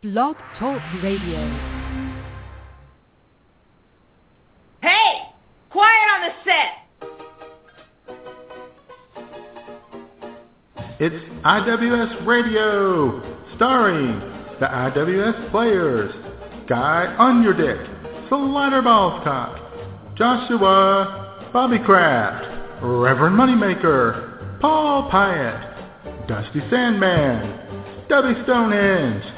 Blog Talk Radio. Hey! Quiet on the set! It's IWS Radio, starring the IWS players, Guy Underdick, Slider Ballscock, Joshua Bobby Kraft, Reverend Moneymaker, Paul Pyatt, Dusty Sandman, Debbie Stonehenge,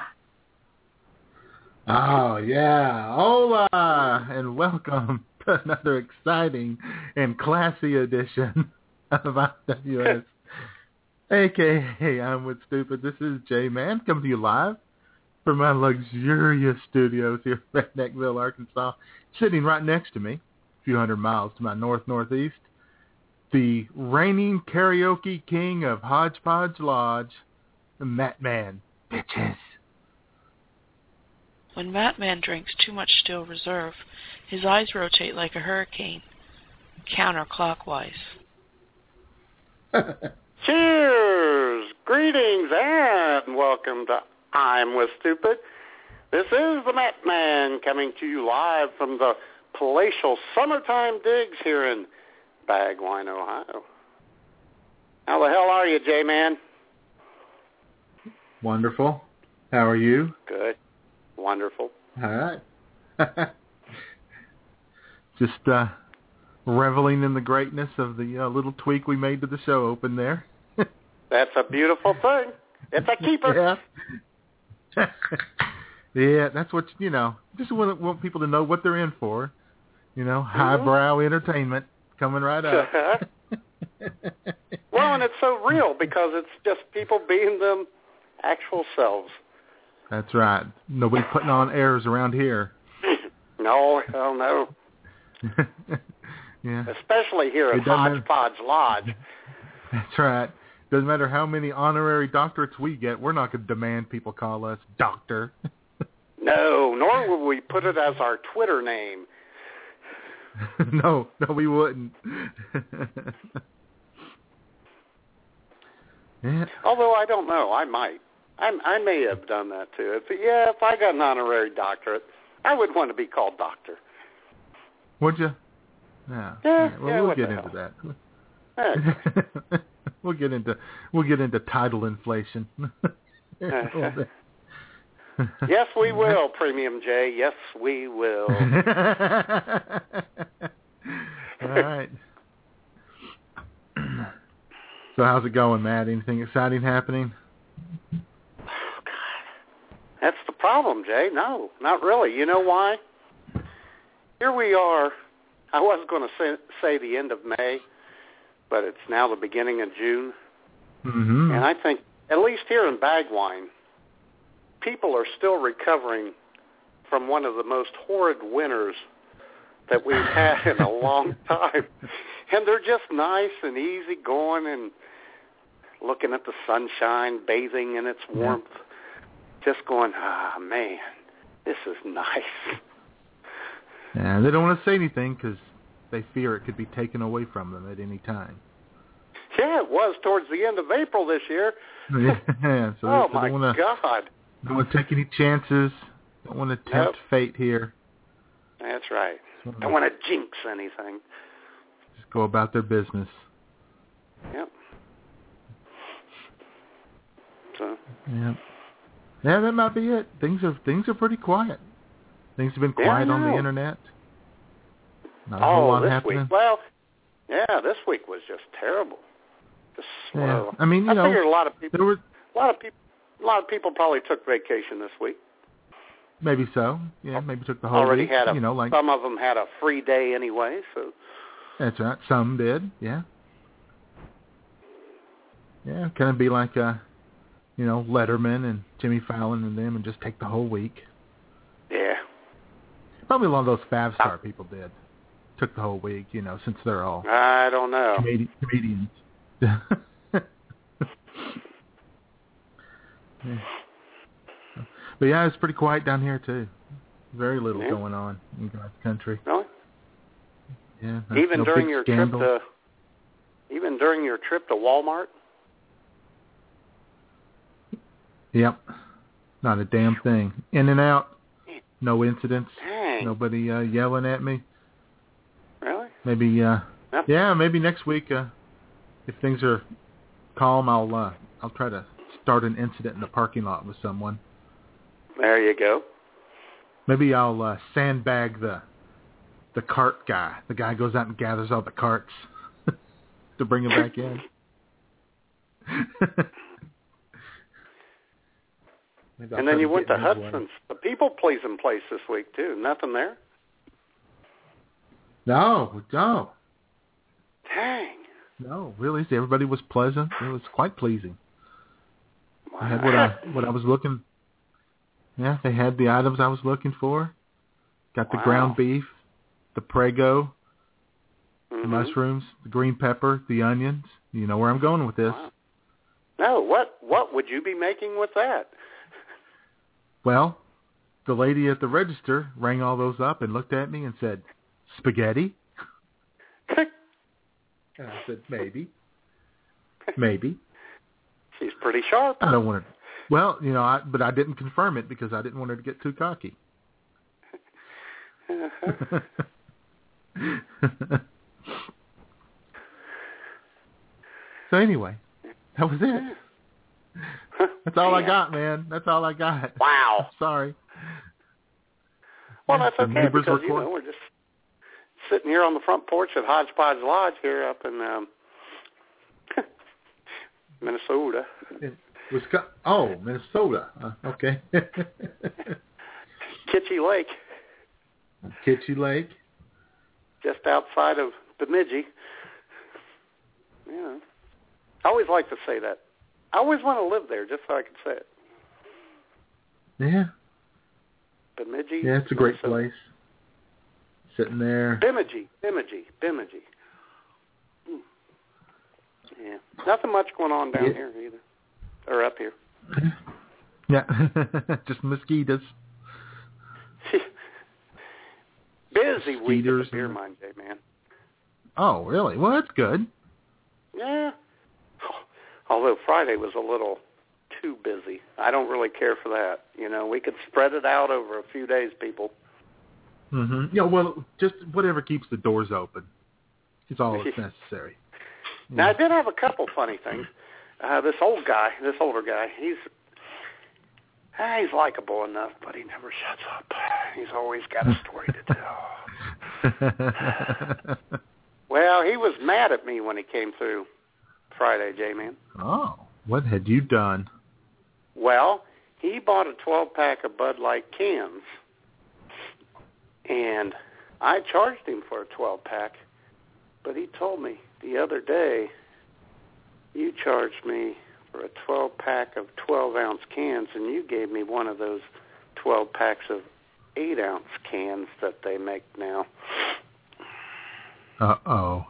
Oh yeah, hola, and welcome to another exciting and classy edition of IWS. AKA I'm with Stupid. This is J Man coming to you live from my luxurious studios here in Redneckville, Arkansas. Sitting right next to me, a few hundred miles to my north northeast, the reigning karaoke king of Hodgepodge Lodge, the Matt Man. Bitches. When Matman drinks too much Steel Reserve, his eyes rotate like a hurricane, counterclockwise. Cheers! Greetings and welcome to I'm with Stupid. This is the Matt Man coming to you live from the palatial summertime digs here in Bagwine, Ohio. How the hell are you, J-Man? Wonderful. How are you? Good. Wonderful. All right. Just uh, reveling in the greatness of the uh, little tweak we made to the show open there. That's a beautiful thing. It's a keeper. Yeah. yeah, that's what you know. Just want want people to know what they're in for. You know, highbrow entertainment coming right up. well, and it's so real because it's just people being them actual selves. That's right. Nobody putting on airs around here. no, hell no. yeah, Especially here at. Hodgepodge Lodge. that's right. Doesn't matter how many honorary doctorates we get, we're not going to demand people call us doctor. No, nor would we put it as our Twitter name. no, no, we wouldn't. yeah, Although I don't know, I might. I, I may have done that too. If, yeah, if I got an honorary doctorate, I would want to be called doctor. would you? Yeah. Yeah, Well, yeah, we'll get into hell. that. We'll get into we'll get into title inflation. Yes, we will, Premium J. Yes, we will. All right. So how's it going, Matt? Anything exciting happening? That's the problem, Jay. No, not really. You know why? Here we are. I was going to say, say the end of May, but it's now the beginning of June. Mm-hmm. And I think, at least here in Bagwine, people are still recovering from one of the most horrid winters that we've had in a long time. And they're just nice and easy going and looking at the sunshine, bathing in its warmth, just going, ah, man, this is nice. Yeah, they don't want to say anything because they fear it could be taken away from them at any time. Yeah, it was towards the end of April this year. yeah, so oh, they, my don't want to God. don't want to take any chances. Don't want to tempt Nope. fate here. That's right. Just Don't want to jinx anything. just go about their business. Yep. So, Yeah. Yeah, that might be it. Things are things are pretty quiet. Things have been Yeah, quiet on the internet. Not a whole oh, lot this happening. week. Well, yeah, this week was just terrible. Just. Yeah. I mean, you I know, figured a lot of people, there were a lot of people, a lot of people probably took vacation this week. maybe so. Yeah, maybe took the whole Already week. had a, you know, like some of them had a free day anyway. So, that's right. Some did. Yeah. Yeah, kind of be like uh, you know, Letterman and Jimmy Fallon and them, and just take the whole week. Yeah. Probably one of those five star people did. Took the whole week, you know, since they're all I don't know. comedi- comedians. Yeah. But yeah, it's pretty quiet down here too. Very little Yeah. going on in God's country. Really? Yeah. Even no during your scandal. trip to even during your trip to Walmart? Yep. Not a damn thing. In and out. No incidents. Dang. Nobody uh, yelling at me. Really? Maybe uh yeah, maybe next week uh if things are calm I'll uh I'll try to start an incident in the parking lot with someone. There you go. Maybe I'll uh sandbag the the cart guy. The guy goes out and gathers all the carts to bring them back in. Maybe and then you went to. Hudson's, the people pleasing place this week too. Nothing there. No, no. Dang. No, really. Everybody was pleasant. It was quite pleasing. I had what I what I was looking. Yeah, they had the items I was looking for. Got the Wow. ground beef, the prego, the Mhm. mushrooms, the green pepper, the onions. You know where I'm going with this. Wow. No, what what would you be making with that? Well, the lady at the register rang all those up and looked at me and said, "Spaghetti." And I said, "Maybe, maybe." She's pretty sharp. I don't want to. Well, you know, I, but I didn't confirm it because I didn't want her to get too cocky. so anyway, that was it. That's all I got, man. That's all I got. Wow. Sorry. Well, that's okay because were you know we're just sitting here on the front porch at Hodgepodge Lodge here up in um, Minnesota. Wisconsin. Oh, Minnesota. Uh, okay. Kitchie Lake, Kitchie Lake. just outside of Bemidji. Yeah. I always like to say that. I always want to live there just so I can say it. Yeah. Bemidji. Yeah, it's a great Minnesota. place. Sitting there. Bemidji, Bemidji, Bemidji. Hmm. Yeah, nothing much going on down Yeah. here either, or up here. Yeah. Just mosquitoes. Busy week at the beer mine, J man. Oh, really? Well, that's good. Yeah. Although Friday was a little too busy. I don't really care for that. You know, we could spread it out over a few days, people. hmm Yeah, well, just whatever keeps the doors open is all that's necessary. Now I did have a couple funny things. Uh, this old guy, this older guy, he's ah, he's likable enough, but he never shuts up. He's always got a story to tell. Well, he was mad at me when he came through Friday, J-Man. oh, what had you done? Well, he bought a 12-pack of Bud Light cans, and I charged him for a 12-pack, but he told me the other day, you charged me for a 12-pack of 12-ounce cans, and you gave me one of those 12 packs of 8-ounce cans that they make now. Uh oh.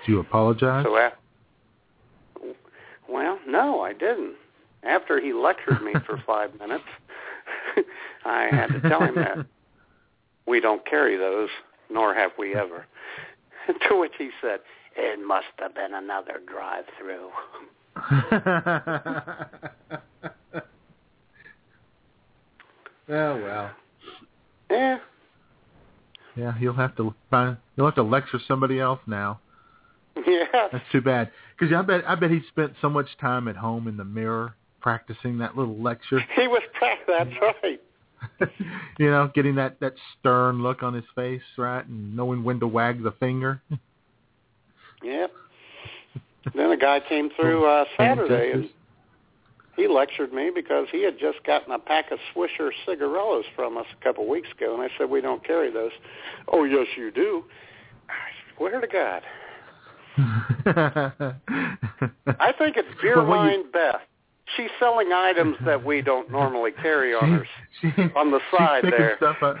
Did you apologize? So, af- well, no, I didn't. After he lectured me for five minutes, I had to tell him that we don't carry those, nor have we ever. to which he said, "It must have been another drive-through." oh well. Yeah, Yeah, you'll have to find. You'll have to lecture somebody else now. yeah. That's too bad. Because I bet I bet he spent so much time at home in the mirror practicing that little lecture. He was prac- That's right. you know, getting that that stern look on his face, right, and knowing when to wag the finger. Yep. Then a guy came through uh, Saturday and he lectured me because he had just gotten a pack of Swisher cigarillos from us a couple weeks ago, and I said we don't carry those. Oh yes, you do. I swear to God. I think it's Beer Well, what you- Beth. she's selling items that we don't normally carry on her she, on the side she's picking there. Stuff up,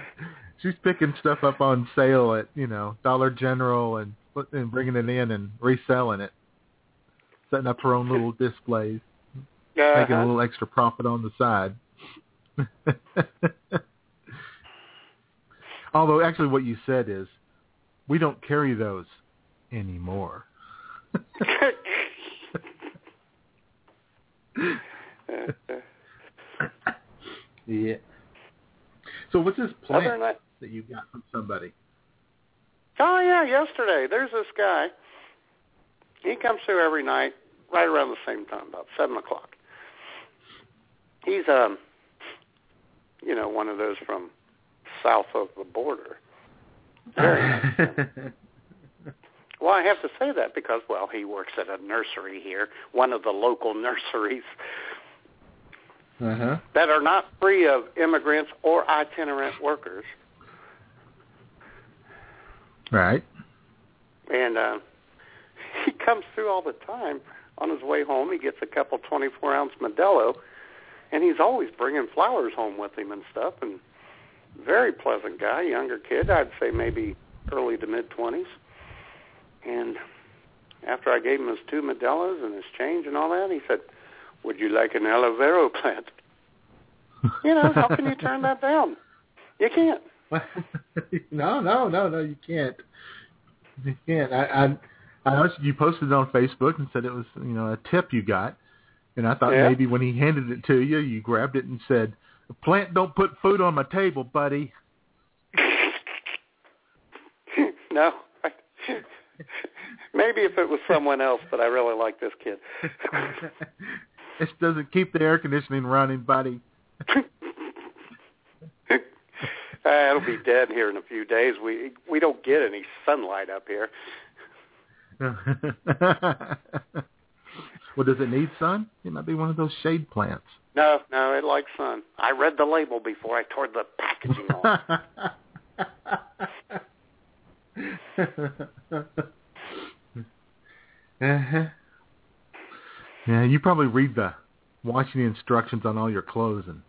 she's picking stuff up on sale at you know Dollar General and and bringing it in and reselling it, setting up her own little displays, making a Uh-huh. little extra profit on the side. Although actually what you said is we don't carry those anymore. yeah. So what's this plant that, that you got from somebody? oh yeah, yesterday there's this guy. He comes through every night, right around the same time, about seven o'clock. He's um, you know, one of those from south of the border. Very nice. Well, I have to say that because, well, he works at a nursery here, one of the local nurseries uh-huh. that are not free of immigrants or itinerant workers. Right. And uh, he comes through all the time. On his way home, he gets a couple 24-ounce Modelo, and he's always bringing flowers home with him and stuff. And very pleasant guy, younger kid. I'd say maybe early to mid-20s. And after I gave him his two Modelos and his change and all that, he said, would you like an aloe vera plant? You know, how can you turn that down? You can't. no, no, no, no, you can't. You can't. I, I, I noticed you posted it on Facebook and said it was, you know, a tip you got, and I thought Yeah. maybe when he handed it to you, you grabbed it and said, "The plant don't put food on my table, buddy." no. Maybe if it was someone else, but I really like this kid. this doesn't keep the air conditioning running, buddy. Uh, it'll be dead here in a few days. We we don't get any sunlight up here. well, does it need sun? It might be one of those shade plants. No, no, it likes sun. I read the label before I tore the packaging off. uh-huh. Yeah, you probably read the washing instructions on all your clothes and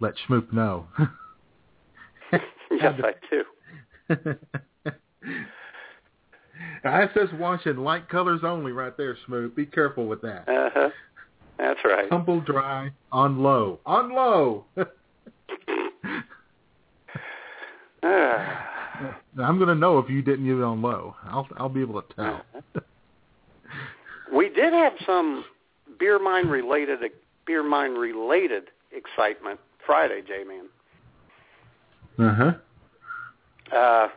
let Schmoop know. yes, I do. it says wash in light colors only right there, Schmoop. Be careful with that. Uh huh. That's right. Tumble dry on low. On low. Ah. I'm going to know if you didn't use it on low. I'll I'll be able to tell. we did have some beer mine related beer mine related excitement Friday, J man. Uh-huh. Uh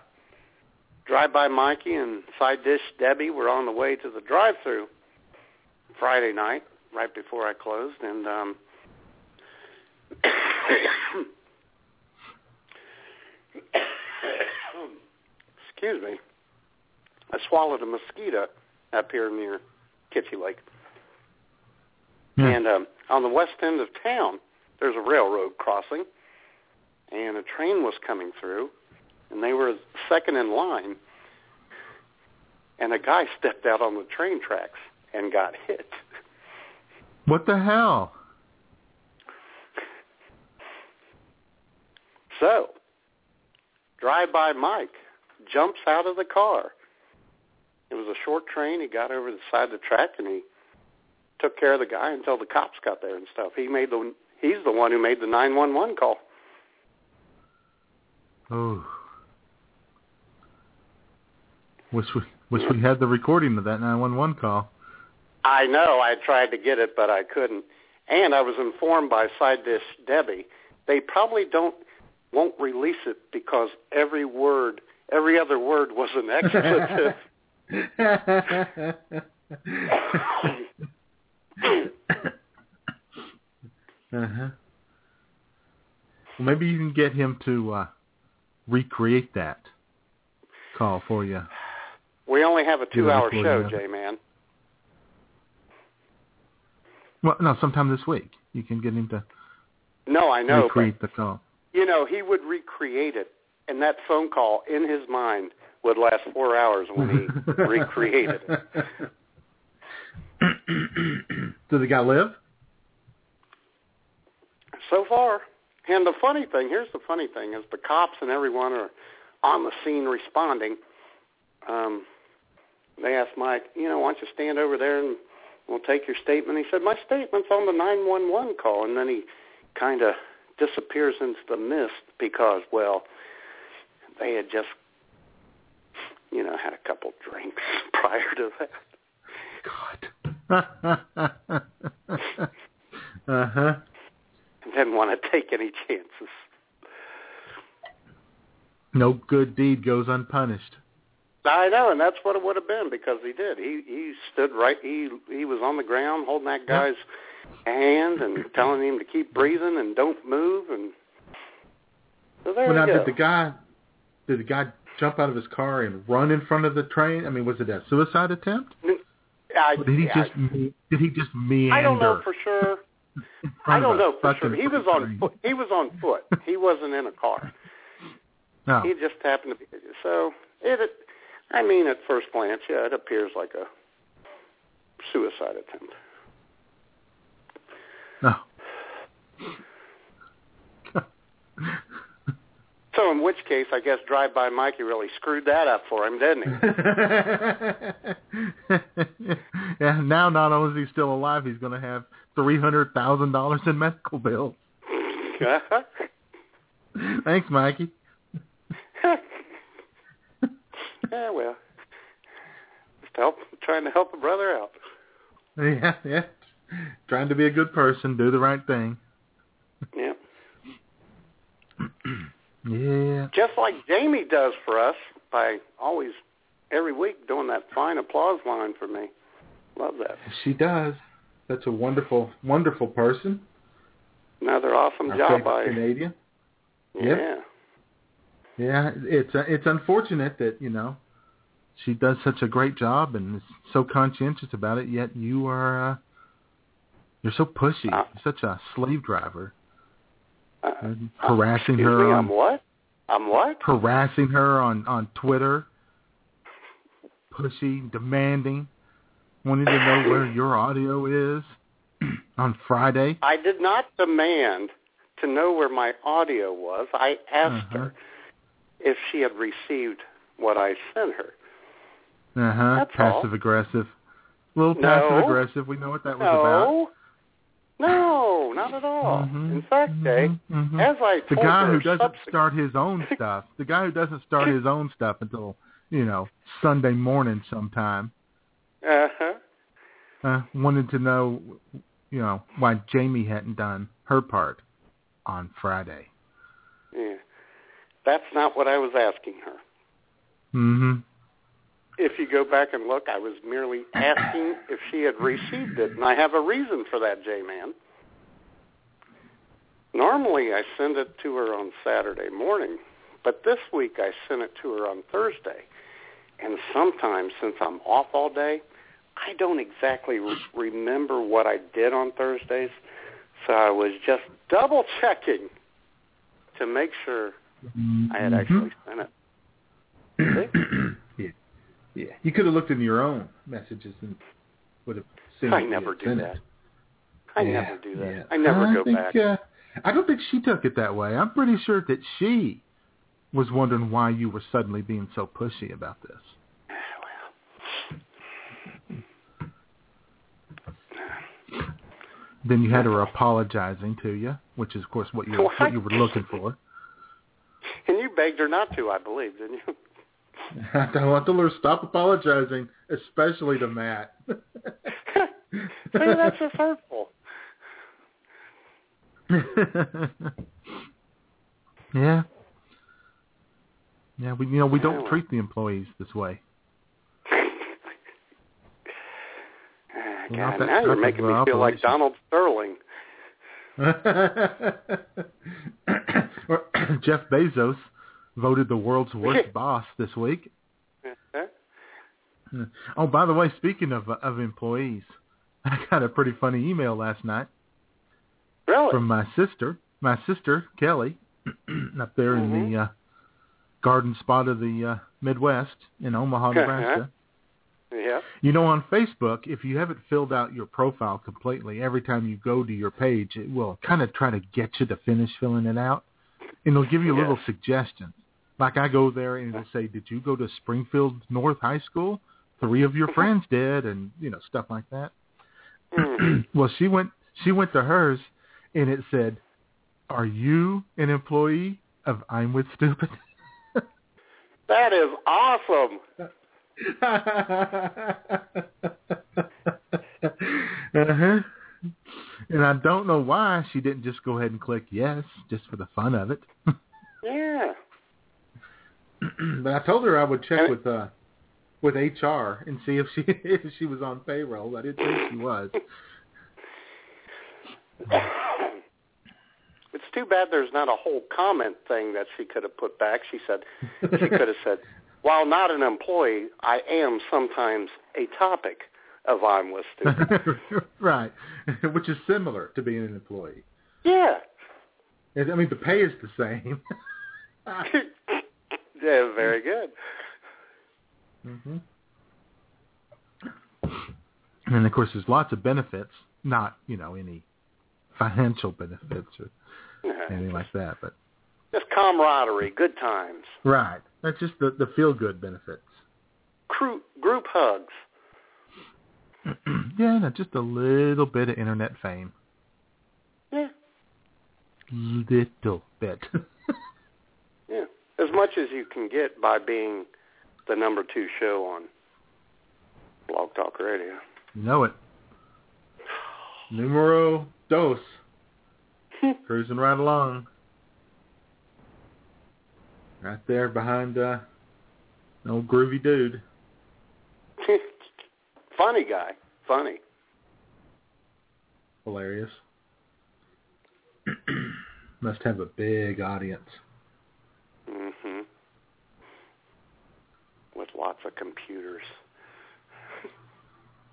Drive by Mikey and Side Dish Debbie were on the way to the drive through Friday night, right before I closed, and um excuse me. I swallowed a mosquito up here near Kitchy Lake. Yeah. And um, on the west end of town, there's a railroad crossing, and a train was coming through, and they were second in line, and a guy stepped out on the train tracks and got hit. What the hell? So, drive-by Mike jumps out of the car. It was a short train. He got over the side of the track and he took care of the guy until the cops got there and stuff. He made the he's the one who made the 911 call. Oh. Wish we wish we had the recording of that 911 call. I know. I tried to get it, but I couldn't. And I was informed by Side Dish Debbie they probably don't won't release it because every word, every other word was an expletive. uh-huh. Well, maybe you can get him to uh, recreate that call for you. we only have a two-hour show, of it. J Man. Well, no, sometime this week you can get him to No, I know. But, recreate the call. you know, he would recreate it, and that phone call in his mind would last four hours when he recreated it. Does the guy live? so far. And the funny thing, here's the funny thing, is the cops and everyone are on the scene responding. Um, they asked Mike, you know, why don't you stand over there and we'll take your statement. He said, my statement's on the 911 call. And then he kind of disappears into the mist because, well, they had just, you know, had a couple drinks prior to that. God. uh huh. Didn't want to take any chances. No good deed goes unpunished. I know, and that's what it would have been because he did. He he stood right. He he was on the ground holding that guy's hand and telling him to keep breathing and don't move. And so there well, now go. did the guy did the guy jump out of his car and run in front of the train? I mean, was it a suicide attempt? I, did he yeah, just me- did he just meander? I don't know for sure. I don't know for sure. He was on foot. He was on foot. He wasn't in a car. No. He just happened to be. So it. it I mean, at first glance, yeah, it appears like a suicide attempt. No. So in which case, I guess Drive-By Mikey really screwed that up for him, didn't he? yeah, now not only is he still alive, he's going to have three hundred thousand dollars in medical bills. Thanks, Mikey. yeah, well, just help, trying to help a brother out. Yeah, yeah. Trying to be a good person, do the right thing. Yeah, Yeah. just like Jamie does for us by always every week doing that fine applause line for me. Love that. She does. That's a wonderful, wonderful person. Another awesome Our job by Canadian. yeah. Yep. Yeah, it's uh, it's unfortunate that you know she does such a great job and is so conscientious about it. Yet you are uh, you're so pushy. Uh, You're such a slave driver, Uh, harassing her me, on I'm what? I'm what? harassing her on on Twitter, pushy, demanding, wanting to know where your audio is on Friday. I did not demand to know where my audio was. I asked Uh-huh. her if she had received what I sent her. Uh huh. That's all. Passive aggressive. little No. passive aggressive. We know what that was about. No, no, not at all. Mhm, In fact, Jay, mhm, mhm. as I the guy who doesn't subsequent- start his own stuff, the guy who doesn't start his own stuff until you know Sunday morning sometime, Uh-huh. uh, wanted to know, you know, why Jamie hadn't done her part on Friday. Yeah. That's not what I was asking her. hmm If you go back and look, I was merely asking if she had received it, and I have a reason for that, J-Man. Normally, I send it to her on Saturday morning, but this week I sent it to her on Thursday. And sometimes, since I'm off all day, I don't exactly re- remember what I did on Thursdays, so I was just double checking to make sure I had mm-hmm. actually sent it. yeah, yeah. You could have looked in your own messages and would have seen. I never do that. it. I Yeah, never do that. yeah. I never I go think, back. Uh, I don't think she took it that way. I'm pretty sure that she was wondering why you were suddenly being so pushy about this. Then you had her apologizing to you, which is, of course, what you what What? you were looking for. And you begged her not to, I believe, didn't you? I told her stop apologizing, especially to Matt. That's just hurtful. yeah. Yeah, we you know we don't treat the employees this way. Ah, God, now you're making me feel like. Donald Sterling. Or Jeff Bezos voted the world's worst boss this week. Huh? Oh, by the way, speaking of of employees, I got a pretty funny email last night Really? from my sister, my sister Kelly, up there in the uh, garden spot of the uh, Midwest in Omaha, Uh-huh. Nebraska. Yeah. You know, on Facebook, if you haven't filled out your profile completely, every time you go to your page, it will kind of try to get you to finish filling it out, and it'll give you a little suggestions. Like I go there and it'll say, "Did you go to Springfield North High School? Three of your friends did," and you know stuff like that. Mhm. well, she went. She went to hers, and it said, "Are you an employee of I'm with Stupid?" that is awesome. uh-huh. And I don't know why she didn't just go ahead and click yes, just for the fun of it. Yeah. but I told her I would check with uh with HR and see if she if she was on payroll. I didn't think she was. It's too bad there's not a whole comment thing that she could have put back. She said she could have said, "While not an employee, I am sometimes a topic of I'm with stupid." right, which is similar to being an employee. yeah. I mean, the pay is the same. Yeah, very good. hmm And of course, there's lots of benefits, not you know any financial benefits or anything like that, but Just camaraderie, good times, right. That's just the the feel good benefits. Cru- group hugs. yeah, no, just a little bit of internet fame, Yeah, little bit. As much as you can get by being the number two show on Blog Talk Radio. you know it. Numero dos, cruising right along, right there behind uh, an old groovy dude. Funny guy. Funny. Hilarious. Must have a big audience. Mhm. With lots of computers.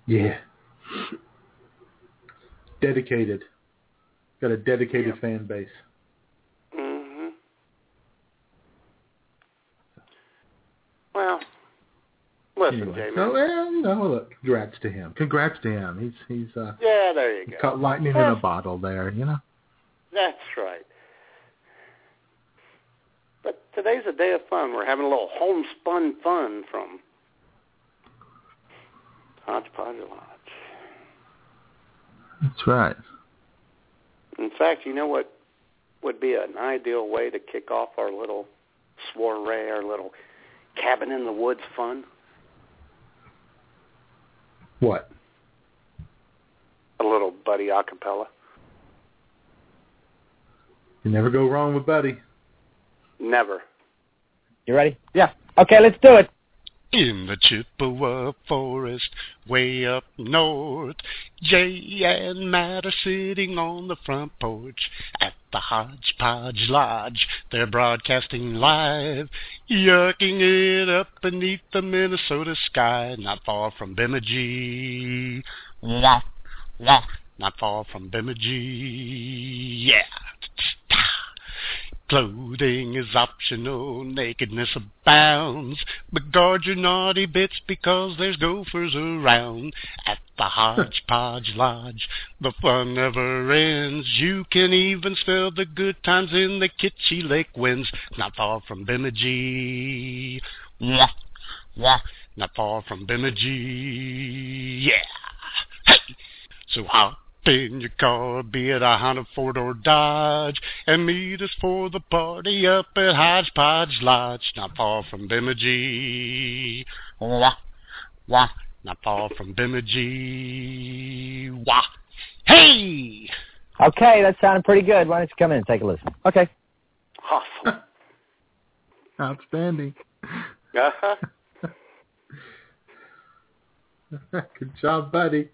Yeah. Dedicated. Got a dedicated fan base. Mhm. Well, listen, Anyway, Jamie. so well, you know, look, congrats to him. Congrats to him. He's he's uh yeah, there you go. caught lightning in a bottle there, you know. That's right. Today's a day of fun. We're having a little homespun fun from Hodgepodge Lodge. That's right. In fact, you know what would be an ideal way to kick off our little soiree, our little cabin in the woods fun? What? A little buddy acapella. You never go wrong with Buddy. Never. You ready? Yeah. Okay, let's do it. In the Chippewa forest, way up north, Jay and Matt are sitting on the front porch at the Hodgepodge Lodge. They're broadcasting live, yucking it up beneath the Minnesota sky, not far from Bemidji. Wah, wah, not far from Bemidji. Yeah. Clothing is optional, nakedness abounds. But guard your naughty bits because there's gophers around. At the Hodgepodge Lodge, the fun never ends. You can even smell the good times in the Kitchie Lake winds. Not far from Bemidji. Wah, wah, not far from Bemidji. Yeah. Hey! So hop in your car, be it a Honda, Ford, or Dodge, and meet us for the party up at Hodgepodge Lodge, not far from Bemidji. Wah, wah, not far from Bemidji. Wah. Hey! Okay, that sounded pretty good. Why don't you come in and take a listen? Okay. Awesome. Outstanding. Uh-huh. Good job, Buddy.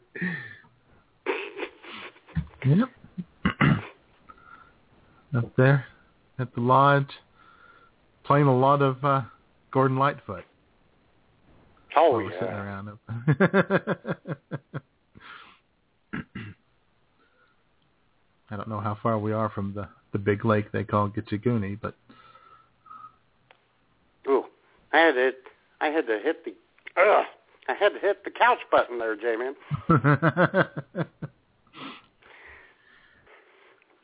Yep. Up there at the lodge, playing a lot of uh, Gordon Lightfoot. Oh, while we're sitting yeah. around. Up. I don't know how far we are from the the big lake they call Gitche Gumee, but Ooh, I had to, I had to hit the, ugh, I had to hit the couch button there, J-Man.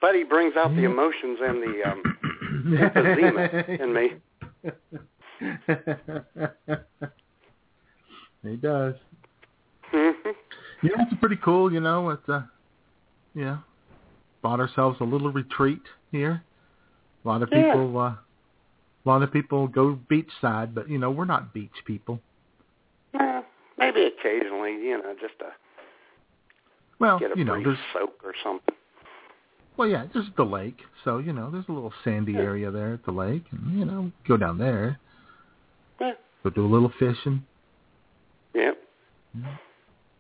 Buddy brings out the emotions and the um, emphysema in me. he does. Mm-hmm. Yeah, it's pretty cool. You know, it's uh, yeah, bought ourselves a little retreat here. A lot of Yeah. people, uh, a lot of people go beachside, but you know, we're not beach people. Well, maybe occasionally, you know, just to Well, get a you know, brief soak or something. Well, yeah, there's the lake, so you know, there's a little sandy area there at the lake, and you know, go down there, Yeah. go do a little fishing, Yep.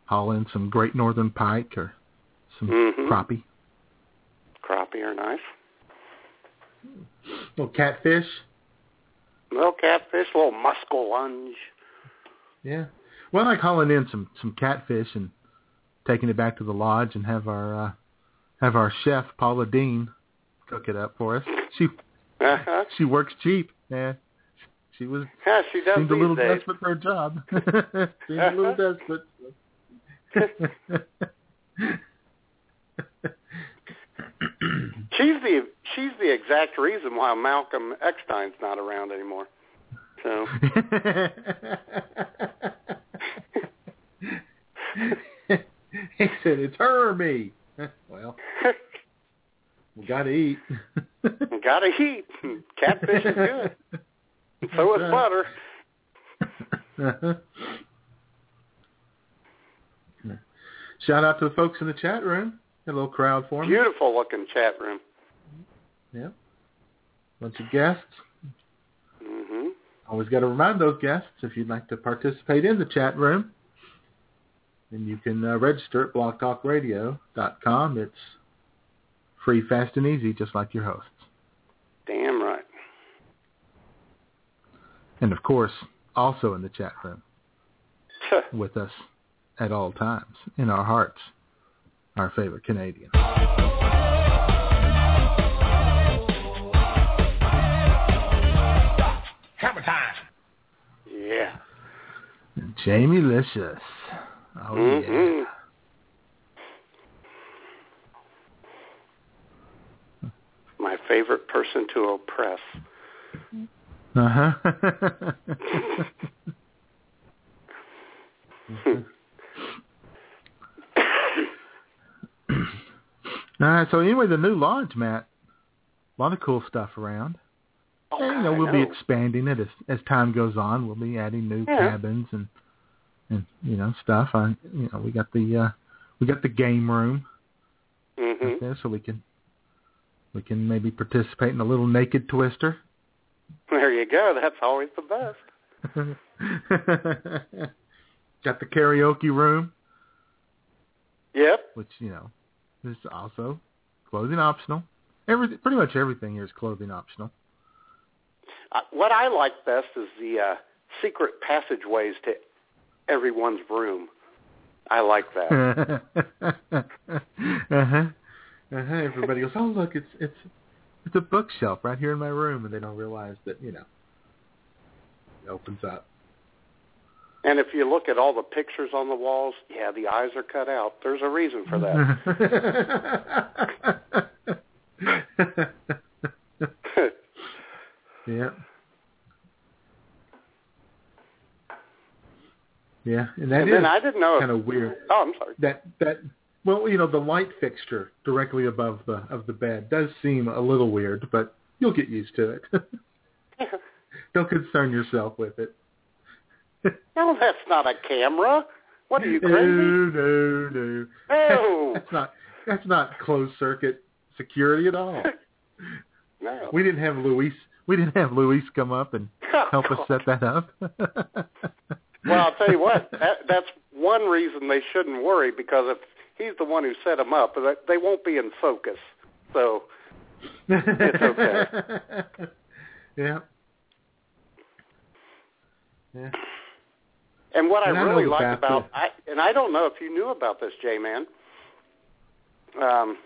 haul in some great northern pike or some Mhm. crappie, Crappie are nice. little catfish. Little catfish, little muskellunge. lunge. Yeah. Well, I like hauling in some some catfish and taking it back to the lodge and have our uh, have our chef Paula Deen cook it up for us. She Uh-huh. she works cheap. Yeah. She was Yeah, she does seemed a little days. desperate for a job. seemed a little desperate. She's the she's the exact reason why Malcolm Eckstein's not around anymore. So he said it's her or me. Well, we gotta eat. gotta eat. Catfish is good. So is butter. Shout out to the folks in the chat room. A little crowd for me. Beautiful looking chat room. Yep. Bunch of guests. Mhm. Always got to remind those guests if you'd like to participate in the chat room. And you can uh, register at blogtalkradio.com. It's free, fast, and easy, just like your hosts. Damn right. And of course, also in the chat room with us at all times, in our hearts, our favorite Canadian. Hammer time. yeah. Jamie Licious. Oh, Mhm. My favorite person to oppress. yeah. Uh-huh. All right, so anyway, the new lodge, Matt. A lot of cool stuff around. Oh, And, you know, we'll be expanding it as as time goes on. We'll be adding new Yeah. cabins and and you know stuff. I you know we got the uh we got the game room Mhm. right there, so we can we can maybe participate in a little naked twister. There you go. That's always the best. got the karaoke room, Yep. which you know is also clothing optional. Every pretty much everything here is clothing optional. Uh, what I like best is the uh, secret passageways to everyone's room. I like that. uh-huh. Uh-huh. Everybody goes, "Oh, look, it's it's it's a bookshelf right here in my room," and they don't realize that you know it opens up. and if you look at all the pictures on the walls, yeah, the eyes are cut out. There's a reason for that. yeah. Yeah, and that and is I didn't know. kind of weird. oh, I'm sorry. That that well, you know, the light fixture directly above the of the bed does seem a little weird, but you'll get used to it. Don't concern yourself with it. no, that's not a camera. What are you crazy? No, no, no. No. that's not that's not closed circuit security at all. No. We didn't have Luis. We didn't have Luis come up and oh, help us set that up. Well, I'll tell you what. That, that's one reason they shouldn't worry because if he's the one who set them up, they won't be in focus. So It's okay. yeah. Yeah. And what And I I really liked about I, and I don't know if you knew about this, J-Man. Um,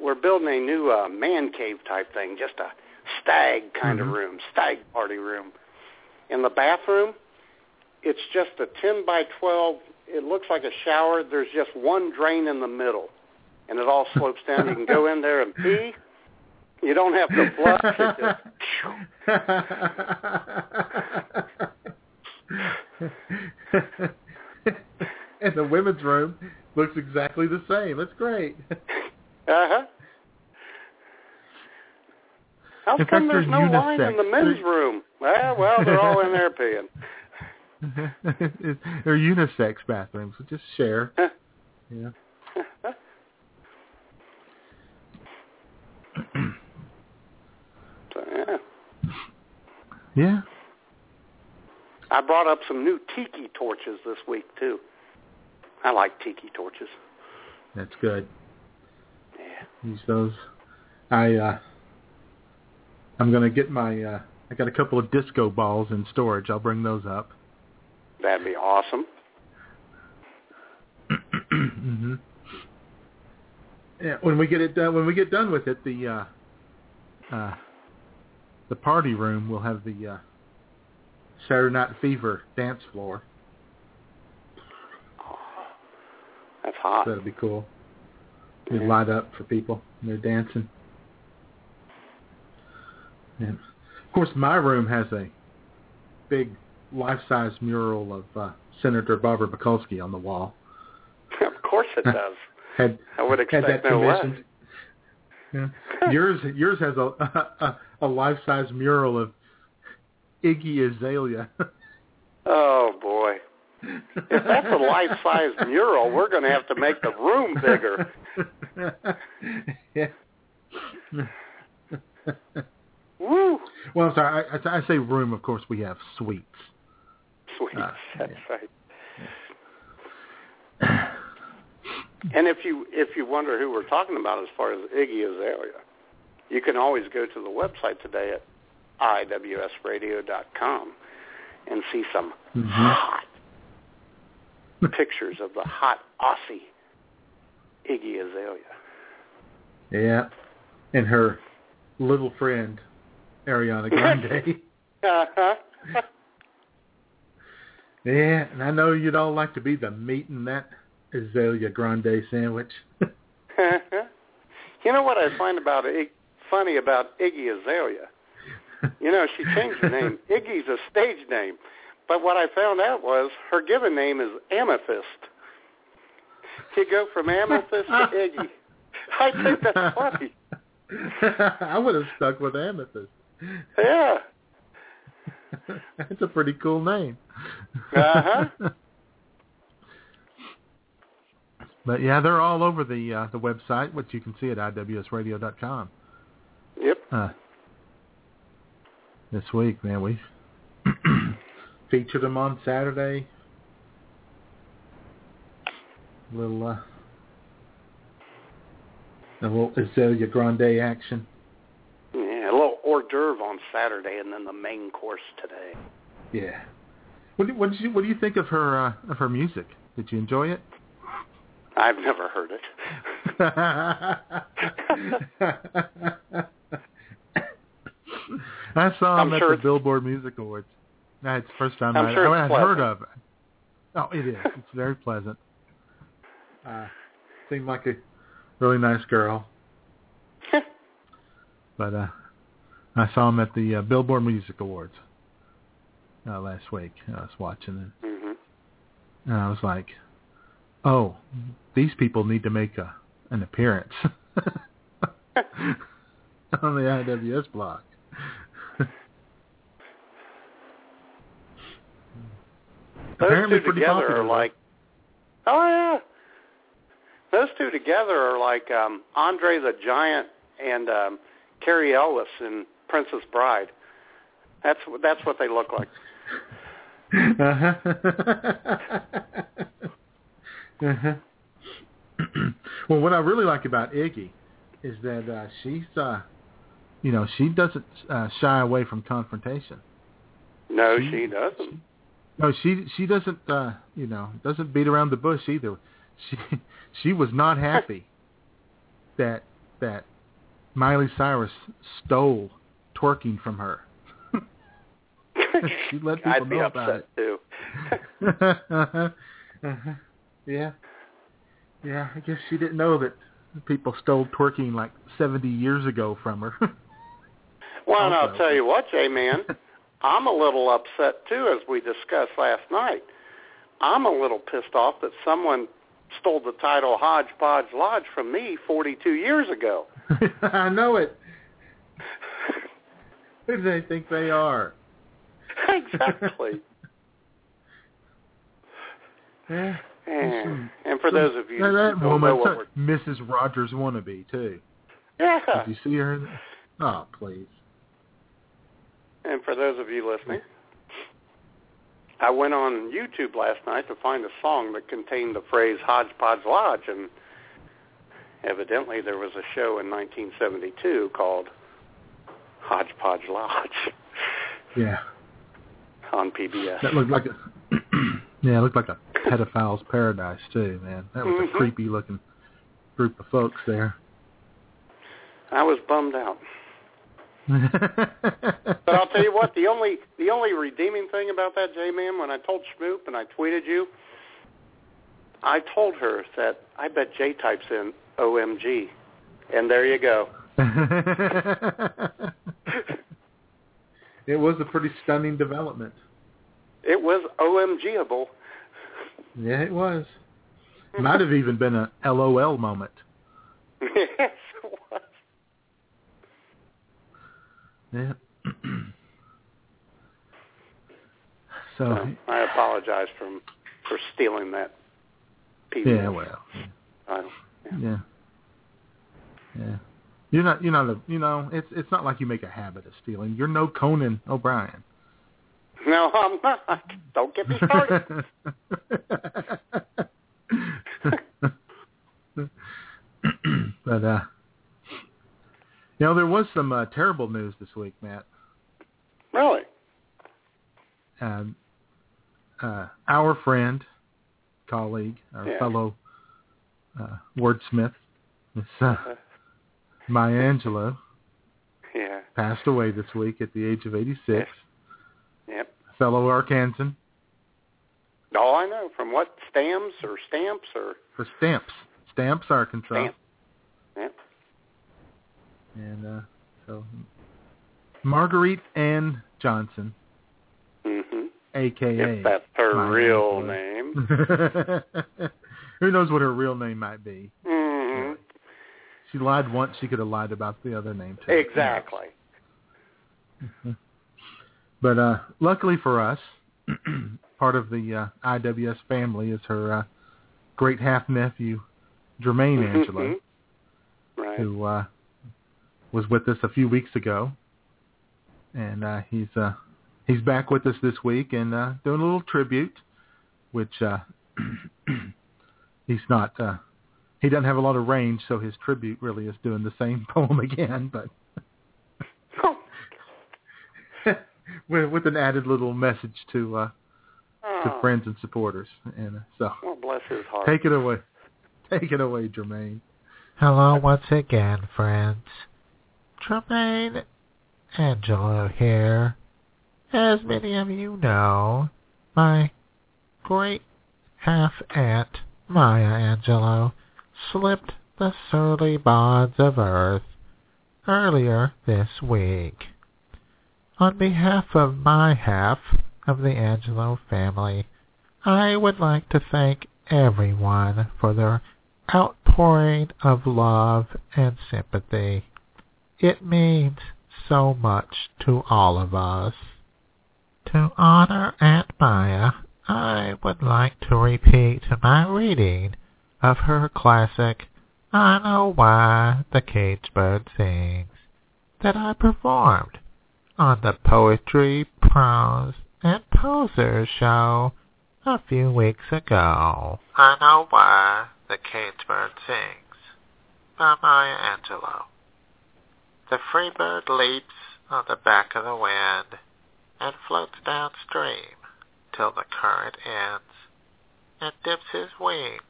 we're building a new uh, man cave type thing, just a stag kind Mhm. of room, stag party room. In the bathroom, it's just a 10 by 12. It looks like a shower. There's just one drain in the middle, and it all slopes down. You can go in there and pee. You don't have to flush. It just, and the women's room looks exactly the same. That's great. uh huh. How come there's there's no line in the men's room? Well, well, they're all in there peeing. They're unisex bathrooms. So just share. Yeah. So, yeah. Yeah. I brought up some new tiki torches this week too. I like tiki torches. That's good. Yeah. Use those. I uh I'm gonna get my uh I got a couple of disco balls in storage. I'll bring those up. That'd be awesome. hmm Yeah, when we get it done, when we get done with it, the uh, uh, the party room will have the uh, Saturday Night Fever dance floor. That's hot. that'd be cool. We Yeah. light up for people and they're dancing. And of course, my room has a big life-size mural of uh, Senator Barbara Mikulski on the wall. of course it does. Had I would had expect that no less. Yeah. yours yours has a a, a life size mural of Iggy Azalea. Oh boy. If that's a life-size mural, we're going to have to make the room bigger. yeah. Woo! well, I'm sorry. I, I, I say room. Of course, we have suites. Sweet. Ah, That's yeah. right. And if you if you wonder who we're talking about as far as Iggy Azalea, you can always go to the website today at iwsradio.com and see some Mhm. hot pictures of the hot Aussie Iggy Azalea. Yeah, and her little friend Ariana Grande. Uh-huh. yeah, and I know you'd all like to be the meat in that Azalea Grande sandwich. you know what I find about Ig- funny about Iggy Azalea? You know, she changed her name. Iggy's a stage name. But what I found out was her given name is Amethyst. You go from Amethyst to Iggy. I think that's funny. I would have stuck with Amethyst. Yeah. That's a pretty cool name. Uh-huh. but yeah, they're all over the uh, the website, which you can see at iwsradio.com. Yep. Uh, this week, man, we featured them on Saturday. Little uh, a little Azalea Grande action. Yeah, a little hors d'oeuvre on Saturday and then the main course today. Yeah. What do, what did you what do you think of her uh, of her music? Did you enjoy it? I've never heard it. I saw I'm him at sure the Billboard Music Awards. That's the first time I'm I, sure I had heard of it. Oh, it is. It's very pleasant. Uh, seemed like a really nice girl. But uh, I saw him at the uh, Billboard Music Awards uh, last week. I was watching it, hmm and I was like, "Oh, these people need to make a an appearance on the IWS block." Those Apparently two together popular. are like, oh yeah, those two together are like um, Andre the Giant and um, Cary Elwes in Princess Bride. That's that's what they look like. uh-huh. uh-huh. well, what I really like about Iggy is that uh, she's, uh, you know, she doesn't uh, shy away from confrontation. No, She- she doesn't. No, she she doesn't, uh, you know, doesn't beat around the bush either. She she was not happy that that Miley Cyrus stole twerking from her. she let people I'd be know upset about it. too. uh-huh. Yeah. Yeah, I guess she didn't know that people stole twerking like 70 years ago from her. Well, and I'll tell you what, J-Man, I'm a little upset too, as we discussed last night. I'm a little pissed off that someone stole the title Hodgepodge Lodge from me 42 years ago. I know it. Who do they think they are? exactly. Yeah. And, eh, and for those of you who that don't know woman, what we're Mrs. Rogers wannabe too. yeah, Did you see her? Oh, please. and for those of you listening, I went on YouTube last night to find a song that contained the phrase Hodgepodge Lodge, and evidently there was a show in 1972 called Hodgepodge Lodge Yeah. on PBS. That looked like a yeah, it looked like a pedophile's paradise too, man. That was Mhm. a creepy looking group of folks there. I was bummed out. But I'll tell you what, the only the only redeeming thing about that J Man, when I told Schmoop and I tweeted you, I told her that I bet J types in OMG. And there you go. it was a pretty stunning development. It was OMGable. Yeah, it was. Might have even been a LOL moment. yes, it was. Yeah. so So I apologize for for stealing that piece. yeah, well, title. yeah, yeah. You're not, you're not a, you know, it's it's not like you make a habit of stealing. You're no Conan O'Brien. No, I'm not. Don't get me started. but uh, you know, there was some uh, terrible news this week, Matt. really? Um, uh, our friend, colleague, our Yeah. fellow uh, wordsmith, Miss uh, Maya Angelou, Yeah. passed away this week at the age of 86. Yep. Fellow Arkansan Oh, I know. From what stamps or stamps or for Stamps, Stamps, Arkansas, Stamp. Yep. and uh, so Marguerite Ann Johnson, Mhm. aka If that's her Maya real Angelou. name. Who knows what her real name might be? She lied once. She could have lied about the other name too. Exactly. But uh, luckily for us, part of the uh, IWS family is her uh, great half nephew, Jermaine Angelo, Mhm. Right. who uh, was with us a few weeks ago, and uh, he's uh, he's back with us this week and uh, doing a little tribute, which uh, he's not. Uh, he doesn't have a lot of range, so his tribute really is doing the same poem again, but with, with an added little message to uh, to Oh. friends and supporters. And uh, so, Well, bless his heart. take it away, take it away, Jermaine. Hello once again, friends. Tremaine Angelo here. As many of you know, my great half-aunt, Maya Angelo, slipped the surly bonds of earth earlier this week. On behalf of my half of the Angelo family, I would like to thank everyone for their outpouring of love and sympathy. It means so much to all of us. To honor Aunt Maya, I would like to repeat my reading of her classic I Know Why the Caged Bird Sings that I performed on the Poetry, Prose, and Posers show a few weeks ago. I Know Why the Caged Bird Sings by Maya Angelou. The free bird leaps on the back of the wind and floats downstream till the current ends and dips his wings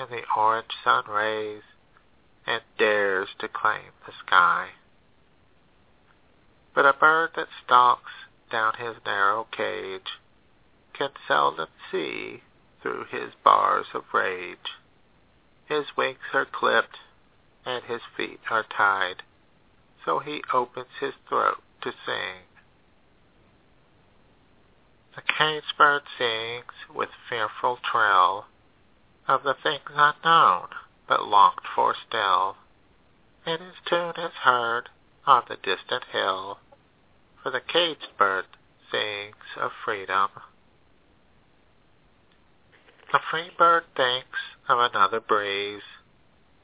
in the orange sun rays and dares to claim the sky. But a bird that stalks down his narrow cage can seldom see through his bars of rage. His wings are clipped and his feet are tied, so he opens his throat to sing. The cage bird sings with fearful trill of the things unknown but longed for still, and his tune is heard on the distant hill, for the caged bird sings of freedom. The free bird thinks of another breeze,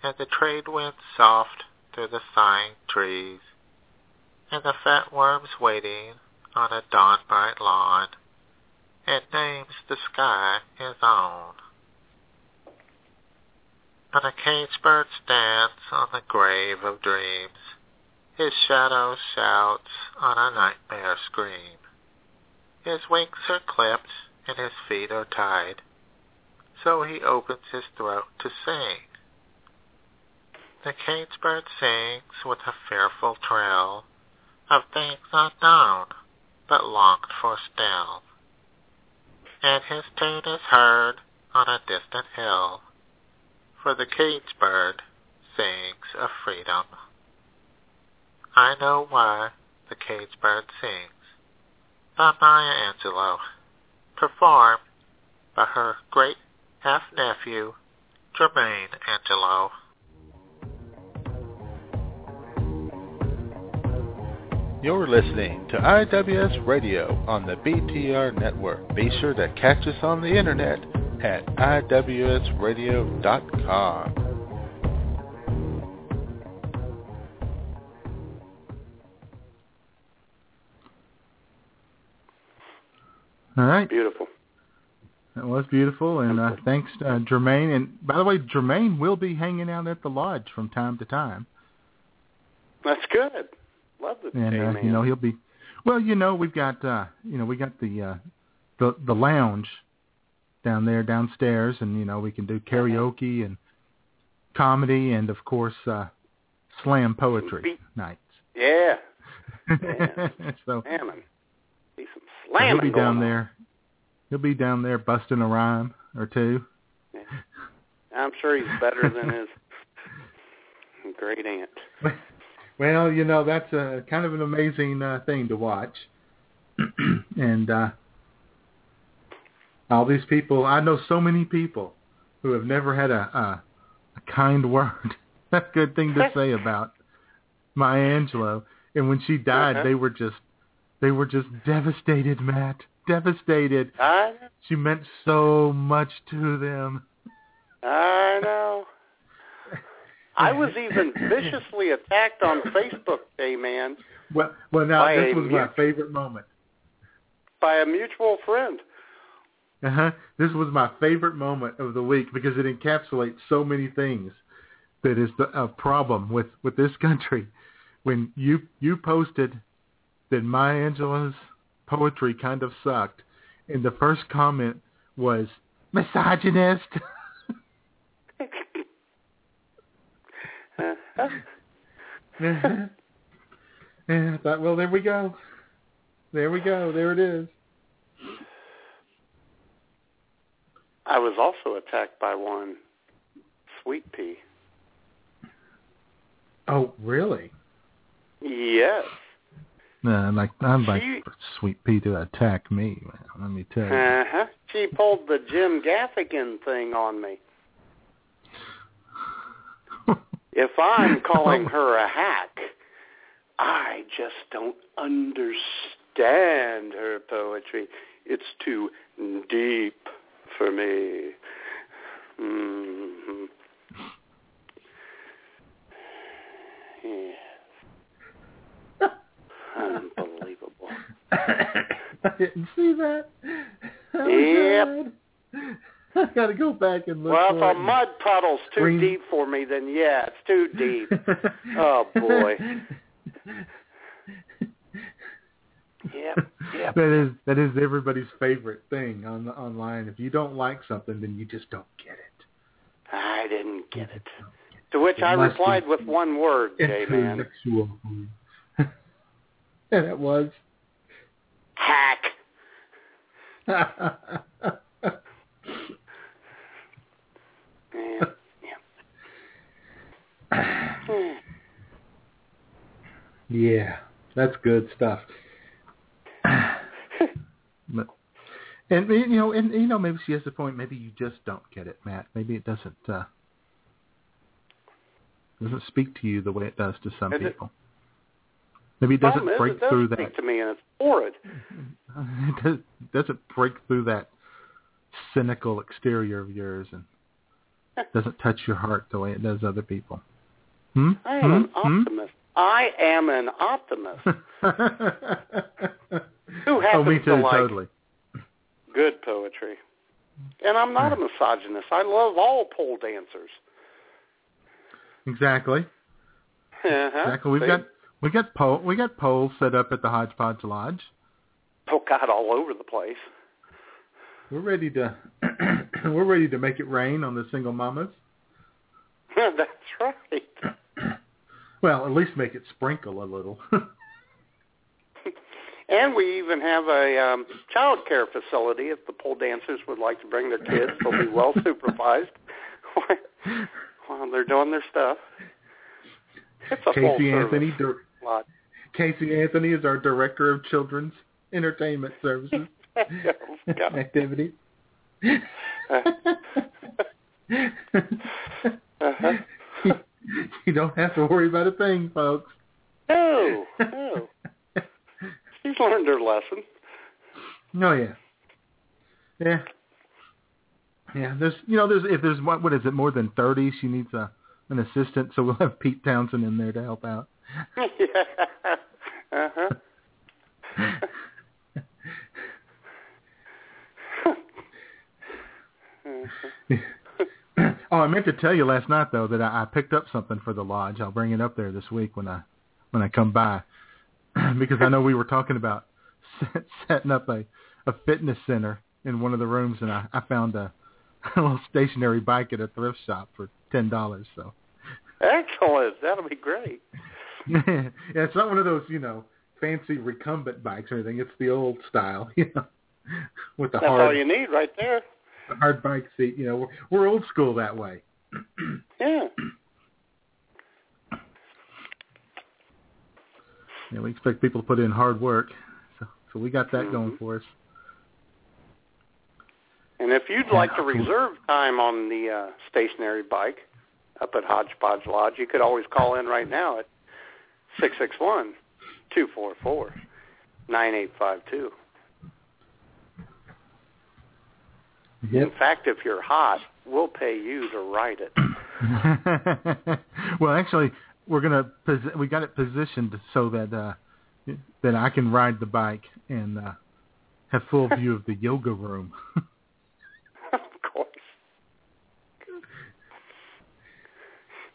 and the trade winds soft through the sighing trees, and the fat worms waiting on a dawn bright lawn, and names the sky his own. And a caged bird stands on the grave of dreams, his shadow shouts on a nightmare scream. His wings are clipped and his feet are tied, so he opens his throat to sing. The caged bird sings with a fearful trill of things unknown but longed for still, and his tune is heard on a distant hill, for the cage bird sings of freedom. I know why the cage bird sings by Maya Angelou, performed by her great half-nephew, Jermaine Angelou. You're listening to IWS Radio on the BTR network. Be sure to catch us on the internet at iwsradio.com. All right. Beautiful. That was beautiful, and uh, thanks, uh, Jermaine. And by the way, Jermaine will be hanging out at the lodge from time to time. That's good. Love the and uh, you know he'll be. Well, you know we've got uh, you know we got the uh, the the lounge down there downstairs, and you know we can do karaoke and comedy, and of course uh, slam poetry Beat. nights. Yeah. Yeah. so Slamming. Be some he'll be down on. there. He'll be down there busting a rhyme or two. I'm sure he's better than his great aunt. Well, you know that's a kind of an amazing uh, thing to watch, and uh, all these people. I know so many people who have never had a, a, a kind word, a good thing to say about Maya Angelou. And when she died, Uh-huh. they were just they were just devastated, Matt. Devastated. I She meant so much to them. I know. I was even viciously attacked on Facebook, hey man, Well, well, now this was my favorite moment. by a mutual friend. Uh-huh. This was my favorite moment of the week because it encapsulates so many things that is the, a problem with, with this country. When you you posted that Maya Angelou's poetry kind of sucked, and the first comment was misogynist. and I thought, well, there we go. There we go. There it is. I was also attacked by one sweet pea. Oh, really? Yes. No, like I'm like She- Sweet Pea to attack me. Man. Let me tell you. Uh-huh. She pulled the Jim Gaffigan thing on me. If I'm calling her a hack, I just don't understand her poetry. It's too deep for me. hmm Yeah. Unbelievable. I didn't see that. That Yep. I got to go back and look Well, if a mud puddle's too Screen- deep for me, then yeah, it's too deep. Oh, boy. Yep. That is that is everybody's favorite thing on the online. If you don't like something, then you just don't get it. I didn't get it. To which I replied with one word, J-Man. and it was. Hack. Yeah. yeah. yeah, that's good stuff. But, and you know, and you know, maybe she has a point. Maybe you just don't get it, Matt. Maybe it doesn't uh, doesn't speak to you the way it does to some Is it- people. Maybe it doesn't break it does through speak that. to me, and it's horrid. It does, doesn't break through that cynical exterior of yours, and doesn't touch your heart the way it does other people. Hmm? I am an Hmm? optimist. I am an optimist who oh, happens me to too, like totally. good poetry. And I'm not a misogynist. I love all pole dancers. Exactly. Uh-huh. Exactly. We've See? got we got pole we got poles set up at the Hodgepodge Lodge. oh God all over the place. We're ready to we're ready to make it rain on the single mamas. That's right. Well, at least make it sprinkle a little. And we even have a um, child care facility if the pole dancers would like to bring their kids. They'll be well supervised while they're doing their stuff. It's a Casey Anthony, dir- lot. Casey Anthony is our director of children's entertainment services Yeah. activities. Uh-huh. you don't have to worry about a thing, folks. No, no. She's learned her lesson. Oh yeah, yeah, yeah. There's, you know, there's if there's what, what is it? More than thirty, she needs a an assistant, so we'll have Pete Townshend in there to help out. yeah. Uh-huh. Oh, I meant to tell you last night though that I, I picked up something for the lodge. I'll bring it up there this week when I when I come by, because I know we were talking about set, setting up a a fitness center in one of the rooms, and I, I found a, a little stationary bike at a thrift shop for ten dollars. So Excellent. That'll be great. yeah, it's not one of those you know fancy recumbent bikes or anything. It's the old style, you know, with the That's all you need right there. The hard bike seat. You know, we're, we're old school that way. Yeah. Yeah, we expect people to put in hard work, so so we got that Mm-hmm. going for us. And if you'd like to reserve time on the uh, stationary bike up at Hodgepodge Lodge, you could always call in right now at six six one two four four nine eight five two. Yep. In fact, if you're hot, we'll pay you to ride it. well, actually, we're gonna posi- we got it positioned so that uh that I can ride the bike and uh have full view of the yoga room. of course.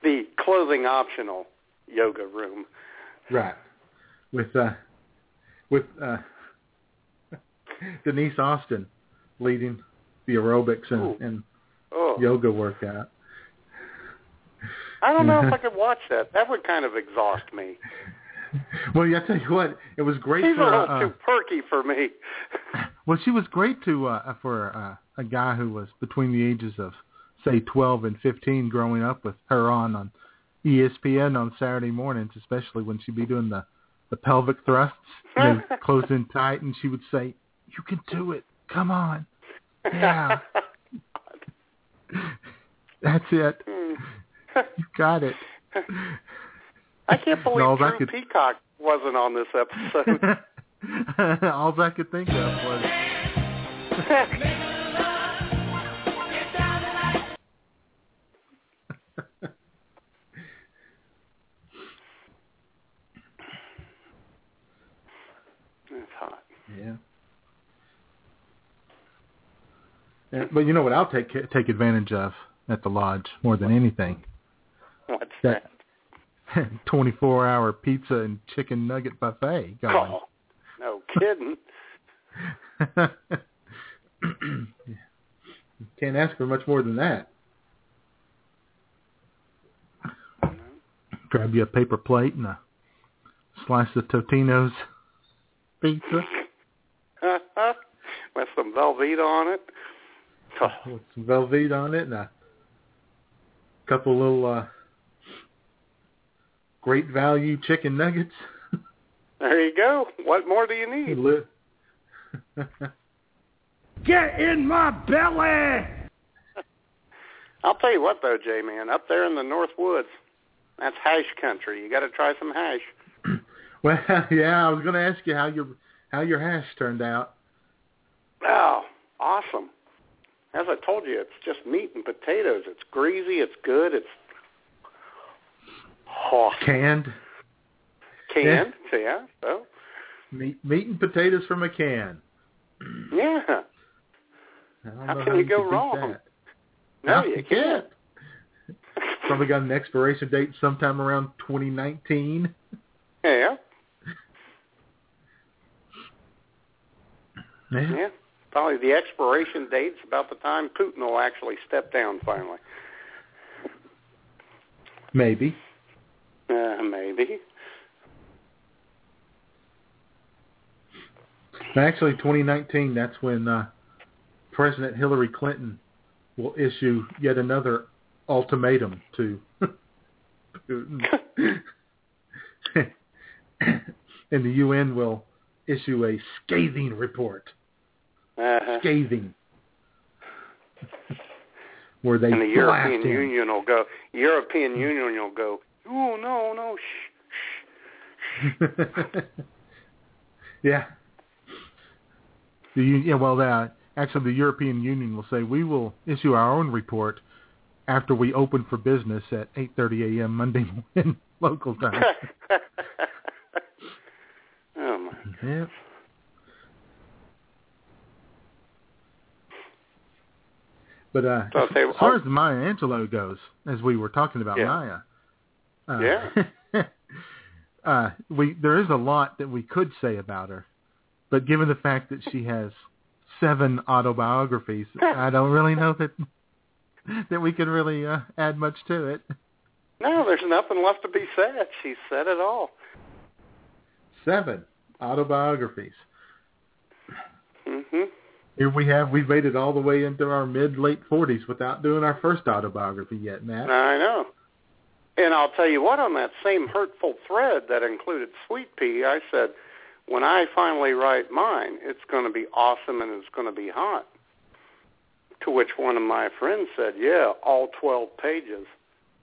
The clothing optional yoga room. right. With uh with uh Denise Austin leading the aerobics Ooh. and, and Oh, yoga workout. I don't know if I could watch that. That would kind of exhaust me. Well, yeah, I tell you what, it was great She's a little uh, too perky for me. Well, she was great to uh, for uh, a guy who was between the ages of say 12 and 15, growing up with her on on ESPN on Saturday mornings, especially when she'd be doing the the pelvic thrusts, you know, closed in tight, and she would say, "You can do it. Come on." Yeah. That's it. Hmm. You got it. I can't believe No, Drew could- Peacock wasn't on this episode. All I could think of was it's hot. Yeah. Yeah, But you know what? I'll take take advantage of at the lodge more than anything. What's That-? Twenty-four hour pizza and chicken nugget buffet going. Oh, no kidding. Can't ask for much more than that. Grab you a paper plate and a slice of Totino's pizza. with some Velveeta on it. Oh, with some Velveeta on it and a couple little uh, great value chicken nuggets. there you go. What more do you need? Get in my belly! I'll tell you what though, J man, up there in the North Woods, that's hash country. You got to try some hash. well, yeah, I was going to ask you how your how your hash turned out. Oh, awesome! As I told you, it's just meat and potatoes. It's greasy. It's good. It's oh, Canned canned. Yeah. So meat meat and potatoes from a can. yeah. How can you go wrong? No, No, you you can't. Probably got an expiration date sometime around 2019. Yeah. Yeah. Yeah. Probably the expiration date's about the time Putin will actually step down finally. Maybe. Uh, maybe. Actually, 2019, that's when uh, President Hillary Clinton will issue yet another ultimatum to Putin. and the UN will issue a scathing report. Uh-huh. Scathing. Where they and the European him. Union will go. European Union will go. Oh no, no, shh, shh. yeah. The yeah, well, that actually the European Union will say we will issue our own report after we open for business at 8:30 a.m. Monday morning local time. oh my. yeah. But uh, So you as far what- as Maya Angelou goes, as we were talking about Yeah. Maya, uh, Yeah. uh, we there is a lot that we could say about her, but given the fact that she has seven autobiographies, I don't really know that that we could really uh, add much to it. No, there's nothing left to be said. She said it all. Seven autobiographies. Mhm. Here we have we've made it all the way into our mid late forties without doing our first autobiography yet, Matt. I know. And I'll tell you what, on that same hurtful thread that included Sweet Pea, I said, when I finally write mine, it's going to be awesome and it's going to be hot. To which one of my friends said, yeah, all 12 pages.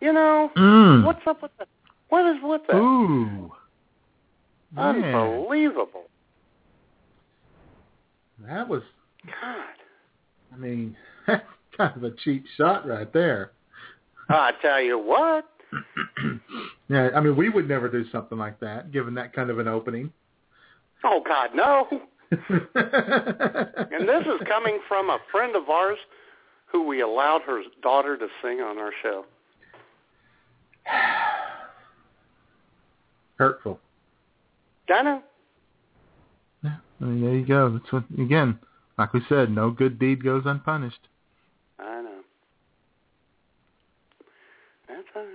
You know, Mm. what's up with that? What is with that? Ooh. Man, Unbelievable. that was God. I mean that's kind of a cheap shot right there. I tell you what. yeah, I mean we would never do something like that, given that kind of an opening. Oh, God, no. And this is coming from a friend of ours who we allowed her daughter to sing on our show. Hurtful. Know. Yeah, I mean there you go. That's what again, like we said, no good deed goes unpunished. I know. That's all right.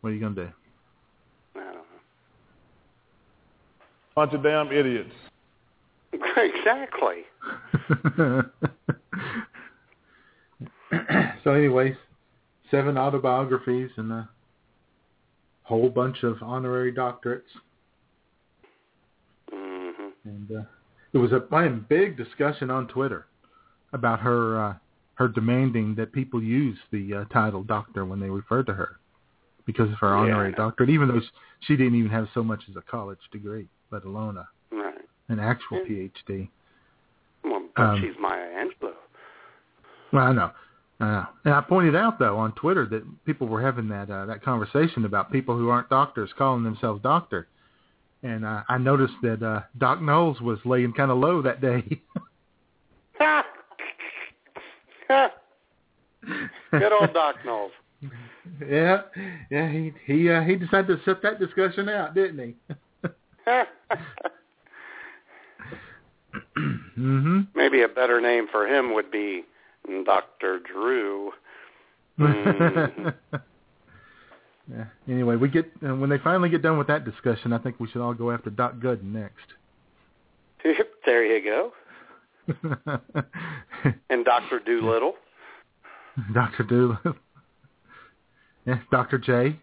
What are you gonna do? I don't know. Bunch of damn idiots. exactly. so anyways, seven autobiographies and a whole bunch of honorary doctorates. And uh, it was a big discussion on Twitter about her uh, her demanding that people use the uh, title doctor when they refer to her because of her honorary know. doctorate, even though she didn't even have so much as a college degree, let alone a, Right. an actual Yeah. PhD. Well, but Um, she's Maya Angelou. Well, I know. I know. And I pointed out though on Twitter that people were having that uh, that conversation about people who aren't doctors calling themselves doctor, and uh, I noticed that uh, Doc Knowles was laying kind of low that day. Good old Doc Knowles. yeah, yeah. He he uh, he decided to set that discussion out, didn't he? mhm. Maybe a better name for him would be Dr. Drew. Mhm. Yeah. Anyway, we get uh, when they finally get done with that discussion, I think we should all go after Doc Gooden next. there you go. and Doctor Doolittle. Doctor Doolittle. yeah, Doctor J.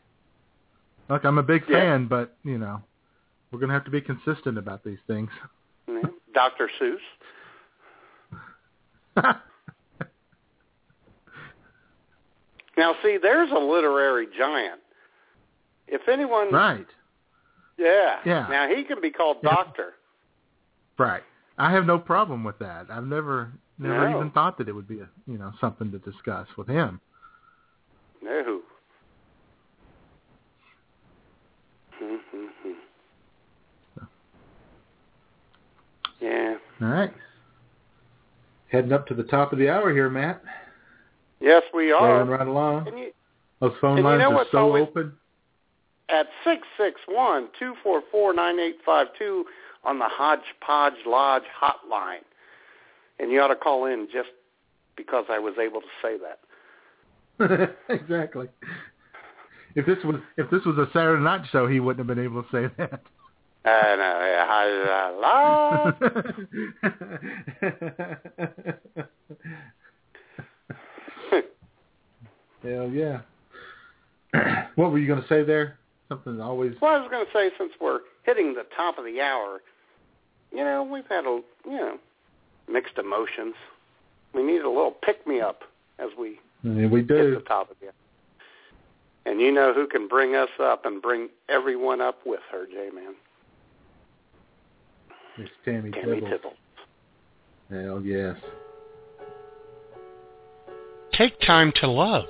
Look, I'm a big Yeah. fan, but you know, we're gonna have to be consistent about these things. Yeah. Dr. Seuss. Now, see, there's a literary giant. If anyone, right, yeah, Yeah. Now he can be called Yeah. Doctor. right. I have no problem with that. I've never, never No. even thought that it would be a, you know, something to discuss with him. No. Yeah. All right. Heading up to the top of the hour here, Matt. Yes, we are. Rolling right along. You, Those phone lines are so always- open. At six six one two four four nine eight five two on the Hodgepodge Lodge hotline, and you ought to call in just because I was able to say that. exactly. If this was if this was a Saturday night show, he wouldn't have been able to say that. And uh, la, Hell yeah. what were you going to say there? Something that always. well, I was going to say since we're hitting the top of the hour, you know, we've had a you know mixed emotions. We need a little pick me up as we Yeah, we hit do. the top of the hour. And you know who can bring us up and bring everyone up with her, J Man? It's Tammy, Tammy Tibble. Tibble. Hell yes. Take time to love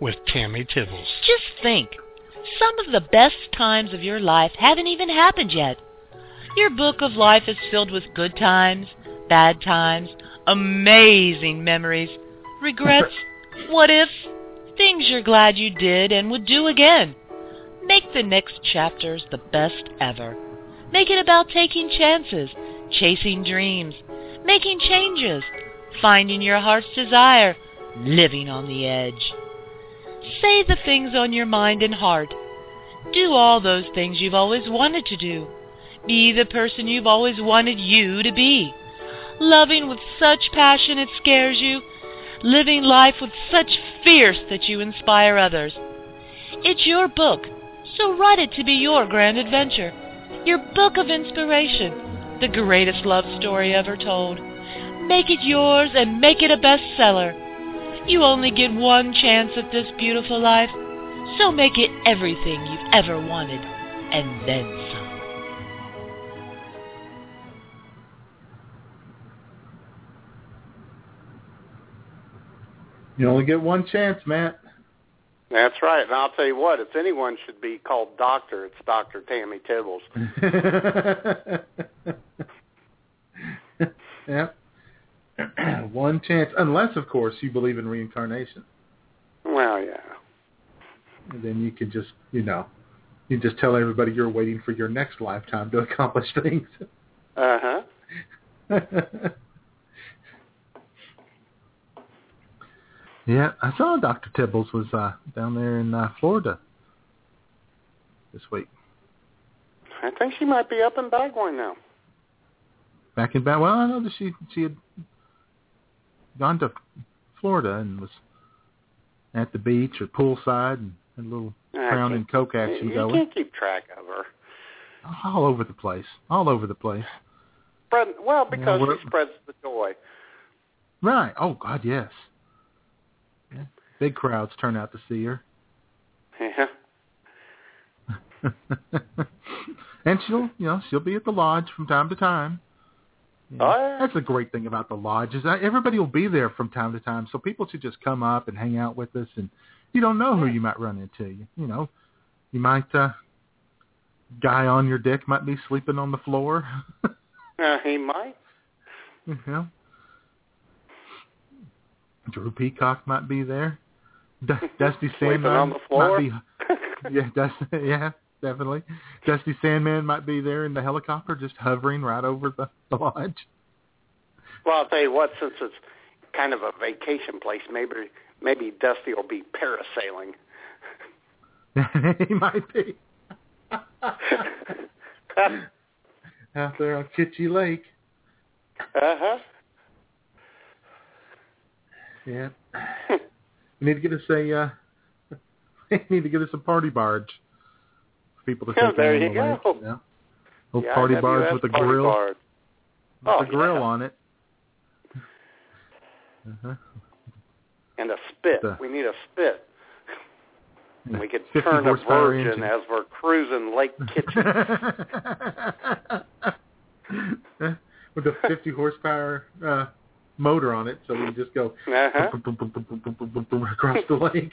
with Tammy Tibbles. Just think. Some of the best times of your life haven't even happened yet. Your book of life is filled with good times, bad times, amazing memories, regrets, what ifs, things you're glad you did and would do again. Make the next chapters the best ever. Make it about taking chances, chasing dreams, making changes, finding your heart's desire, living on the edge. Say the things on your mind and heart. Do all those things you've always wanted to do. Be the person you've always wanted you to be. Loving with such passion it scares you. Living life with such fierce that you inspire others. It's your book, so write it to be your grand adventure. Your book of inspiration. The greatest love story ever told. Make it yours and make it a bestseller. You only get one chance at this beautiful life, so make it everything you've ever wanted, and then some. You only get one chance, Matt. That's right. And I'll tell you what, if anyone should be called doctor, it's Dr. Tammy Tibbles. yep. one chance, unless, of course, you believe in reincarnation. Well, yeah. And then you can just, you know, you just tell everybody you're waiting for your next lifetime to accomplish things. Uh-huh. yeah, I saw Dr. Tibbles was uh, down there in uh, Florida this week. I think she might be up in Bagwine now. Back in back. Well, I know that she she had gone to Florida and was at the beach or poolside and had a little crown and coke action you going. can't keep track of her. All over the place. All over the place. Spread, well, because we're- she spreads the joy. Right. Oh God, yes. Yeah. Big crowds turn out to see her. Yeah. and she'll, you know, she'll be at the lodge from time to time. You know, Oh, yeah. That's the great thing about the lodge is that everybody will be there from time to time, so people should just come up and hang out with us. And you don't know who you might run into. You, you know, you might uh, guy on your dick might be sleeping on the floor. Uh, he might. you know, Drew Peacock might be there. D- Dusty Sleeping Sandman the floor. might be yeah, Dusty, yeah, definitely. Dusty Sandman might be there in the helicopter, just hovering right over the, the lodge. Well, I'll tell you what, since it's kind of a vacation place, maybe maybe Dusty will be parasailing. he might be. Out there on Kitchie Lake. Uh-huh. Yeah. we need to get us a uh we need to get us a party barge. People to Yeah, take there you go. know? Little The party barge with a grill. barge. With Oh, a grill yeah. on it. Uh-huh. And a spit. The- we need a spit. We could turn a virgin engine. as we're cruising Lake Kitchen. with a 50 horsepower uh, motor on it, so we just go Uh-huh. across the lake.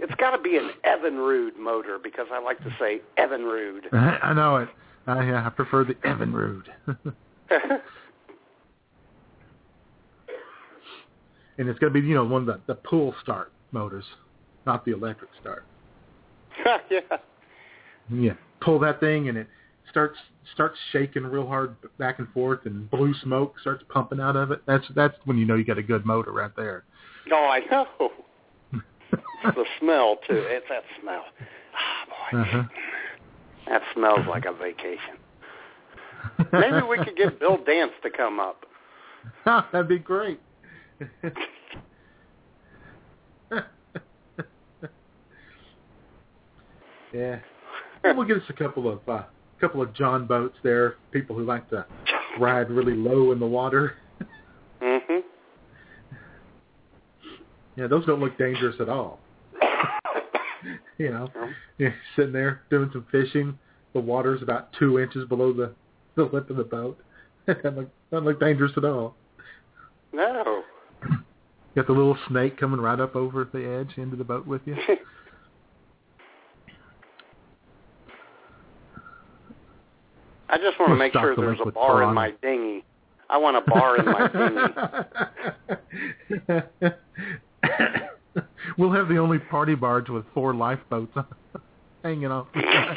It's got to be an Evinrude motor because I like to say Evinrude. I know it. I, yeah, I prefer the Evinrude. and it's going to be, you know, one of the, the pull start motors, not the electric start. yeah. Yeah, pull that thing and it starts starts shaking real hard back and forth, and blue smoke starts pumping out of it. That's that's when you know you got a good motor right there. No, I know. the smell too. It's that smell. Ah, boy, Uh-huh. that smells like a vacation. Maybe we could get Bill Dance to come up. That'd be great. yeah. Well, we'll get us a couple of uh, couple of John boats there. People who like to ride really low in the water. Mhm. Yeah, those don't look dangerous at all. you know, yeah, sitting there doing some fishing. The water's about two inches below the the lip of the boat. doesn't look doesn't look dangerous at all. No. Got the little snake coming right up over the edge into the boat with you. I just want to We'll make sure the there's a bar in my dinghy. I want a bar in my dinghy. we'll have the only party barge with four lifeboats hanging off. the side.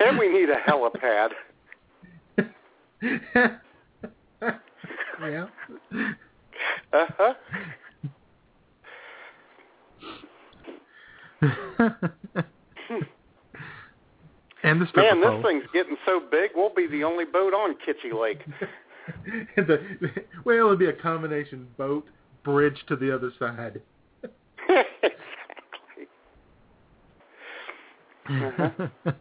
And we need a helipad. yeah. Uh-huh. and the Man, this pole. thing's getting so big, we'll be the only boat on Kitchie Lake. The, well, it'll be a combination boat, bridge to the other side. exactly. Uh-huh.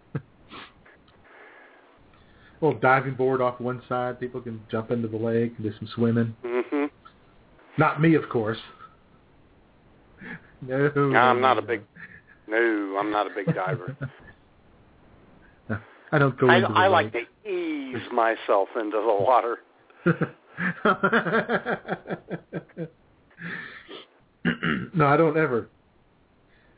well, diving board off one side, people can jump into the lake and do some swimming. hmm Not me, of course. No, No, I'm not a big. No, I'm not a big diver. I don't go I, into the I lake. like to ease myself into the water. no, I don't ever.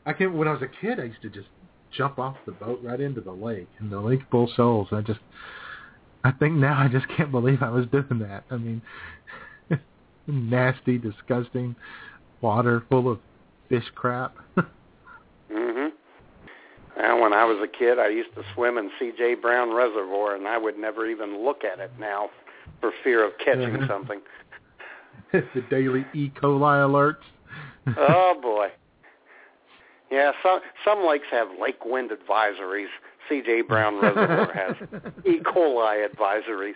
I can't. When I was a kid, I used to just jump off the boat right into the lake, in the Lake Bull Shoals. I just, I think now I just can't believe I was doing that. I mean, nasty, disgusting water full of fish crap. hmm And when I was a kid, I used to swim in C.J. Brown Reservoir, and I would never even look at it now for fear of catching Mhm. something. the daily E. coli alerts. oh boy. Yeah, some some lakes have lake wind advisories. C.J. Brown Reservoir has E. coli advisories.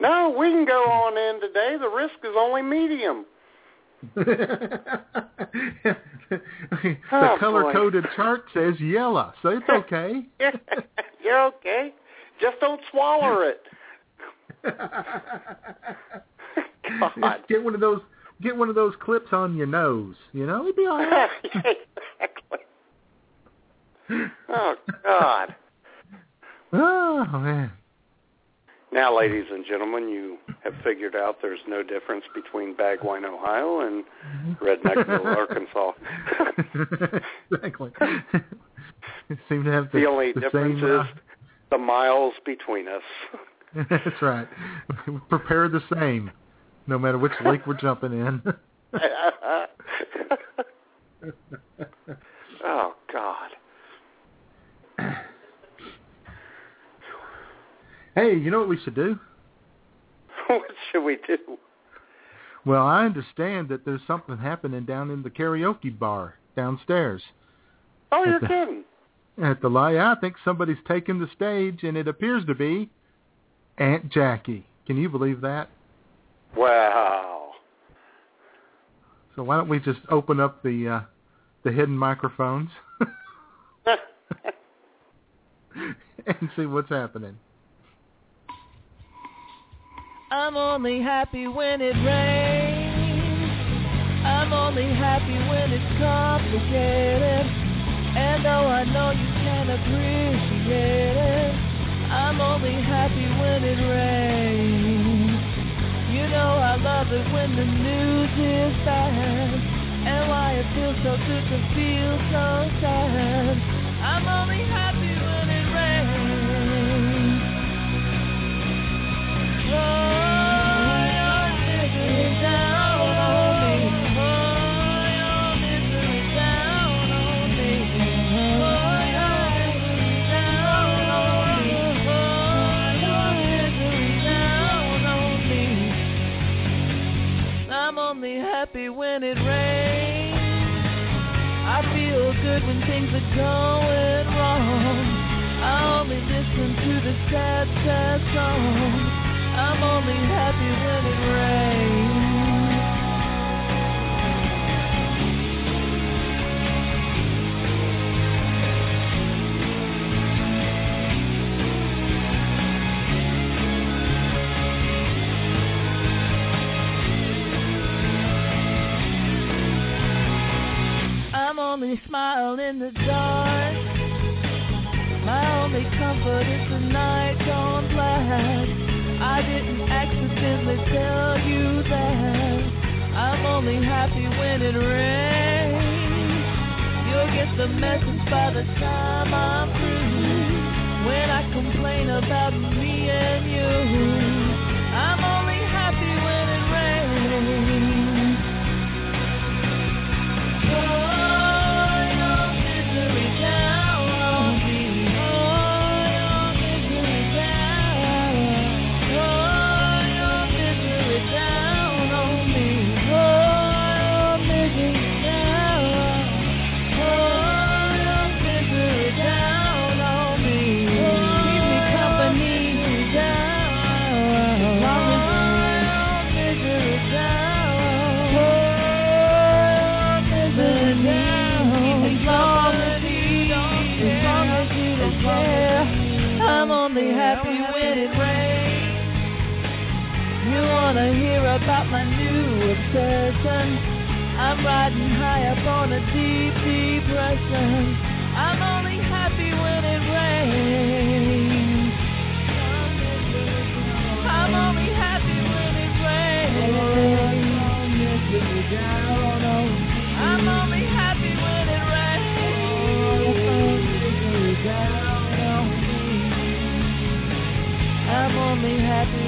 No, we can go on in today. The risk is only medium. the Oh, color boy. coded chart says yellow, so it's okay. You're okay. Just don't swallow it. God. Get one of those get one of those clips on your nose, you know, it'd be all right. exactly. Oh God. oh man. Now, ladies and gentlemen, you have figured out there's no difference between Bagwine, Ohio, and Redneckville, Arkansas. exactly. It seemed to have the, the only the difference same, uh, is the miles between us. That's right. Prepare the same, no matter which lake we're jumping in. oh God. hey, you know what we should do? What? should we do? Well, I understand that there's something happening down in the karaoke bar downstairs. Oh, you're the- kidding. At the lie, I think somebody's taken the stage, and it appears to be Aunt Jackie. Can you believe that? Wow. So why don't we just open up the uh, the hidden microphones and see what's happening? I'm only happy when it rains. I'm only happy when it's complicated. And though I know you can't appreciate it, I'm only happy when it rains. You know I love it when the news is bad. And why it feels so good to feel so sad. I'm only happy when it rains. I'm when it rains. I feel good when things are going wrong. I only listen to the sad, sad songs. I'm only happy when it rains. Only smiling in the dark. My only comfort is the night gone black. I didn't accidentally tell you that. I'm only happy when it rains. You'll get the message by the time I'm through. When I complain about me and you, about my new obsession? I'm riding high up on a deep depression. I'm only happy when it rains. I'm only happy when it rains. I'm only happy when it rains. I'm only happy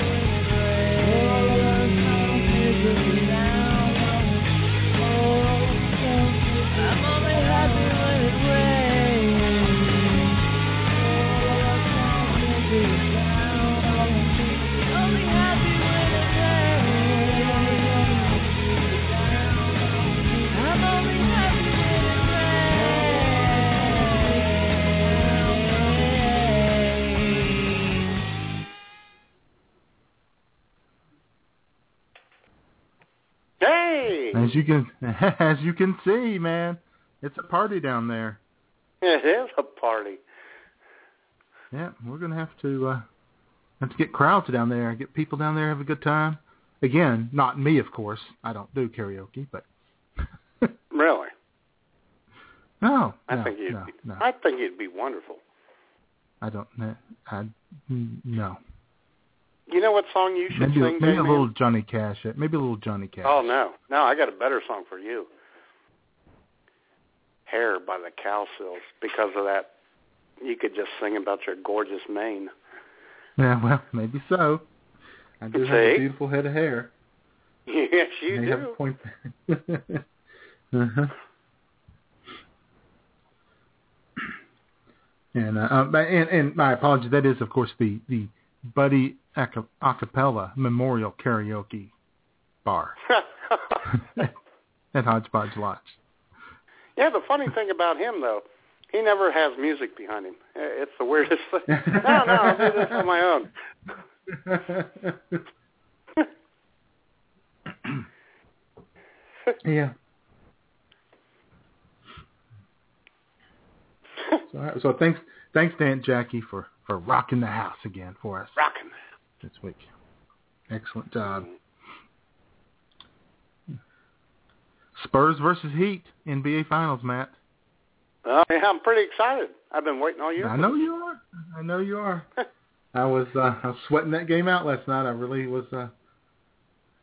Hey, As you can as you can see, man, it's a party down there. it is a party. Yeah, we're gonna have to uh have to get crowds down there, get people down there, have a good time. Again, not me, of course. I don't do karaoke, but Really, no, I no, think you'd. no, be, no. I think it'd be wonderful. I don't. Know. I no. You know what song you should Maybe, sing, maybe a little Johnny Cash. Maybe a little Johnny Cash. Oh no, no, I got a better song for you. Hair by the cow Cowsills. Because of that, you could just sing about your gorgeous mane. Yeah, well, maybe so. I do have a beautiful head of hair. yes, you May have a point there. uh-huh. And, uh, uh, and and my apologies. That is, of course, the the Buddy aca- acapella memorial karaoke bar at Hodgepodge Lodge. Yeah, the funny thing about him though, he never has music behind him. It's the weirdest thing. no, no, I'll do this on my own. yeah. So, so thanks, thanks to Aunt Jackie for for rocking the house again for us Rocking. This week. Excellent job. Spurs versus Heat NBA Finals, Matt. Uh, yeah, I'm pretty excited. I've been waiting all year. I know you are. I know you are. I was uh, I was sweating that game out last night. I really was. Uh,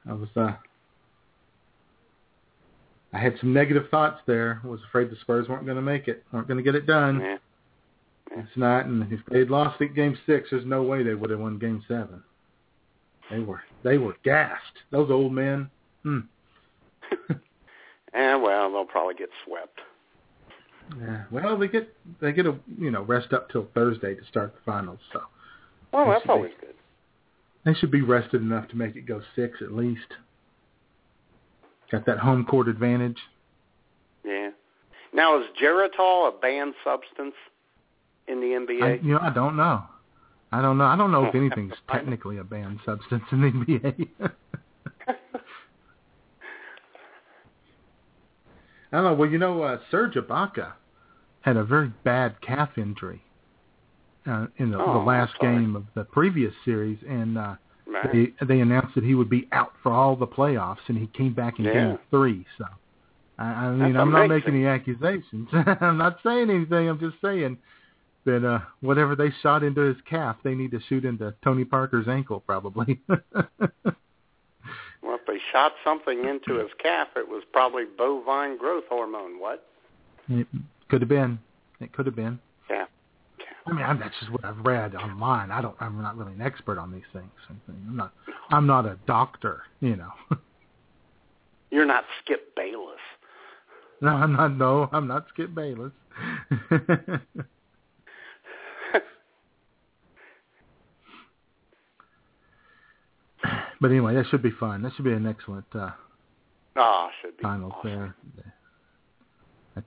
I was. Uh, I had some negative thoughts there. I was afraid the Spurs weren't going to make it. weren't going to get it done Yeah. Last not, And if they'd lost at Game Six, there's no way they would have won Game Seven. They were they were gassed. Those old men. Hmm. And well, they'll probably get swept. Yeah. Well, they get they get a you know rest up till Thursday to start the finals. So Well, that's should be- always good. They should be rested enough to make it go six at least. Got that home court advantage. Yeah. Now, is Geritol a banned substance in the I, NBA? you know, I don't know. I don't know. I don't know if anything's technically a banned substance in the NBA. I don't know. Well, you know, uh, Serge Ibaka had a very bad calf injury uh, in the, Oh, the last game of the previous series, and uh, Right. they they announced that he would be out for all the playoffs, and he came back in Yeah. game three. So, I, I mean, That's I'm not making any accusations. I'm not saying anything. I'm just saying that uh, whatever they shot into his calf, they need to shoot into Tony Parker's ankle, probably. Well, if they shot something into his calf, it was probably bovine growth hormone. What? it could have been. It could have been. Yeah. I mean, I'm, that's just what I've read online. I don't. I'm not really an expert on these things. I'm not. I'm not a doctor. You know. You're not Skip Bayless. No, I'm not. No, I'm not Skip Bayless. but anyway, that should be fun. That should be an excellent uh, Ah, should be finals awesome. there.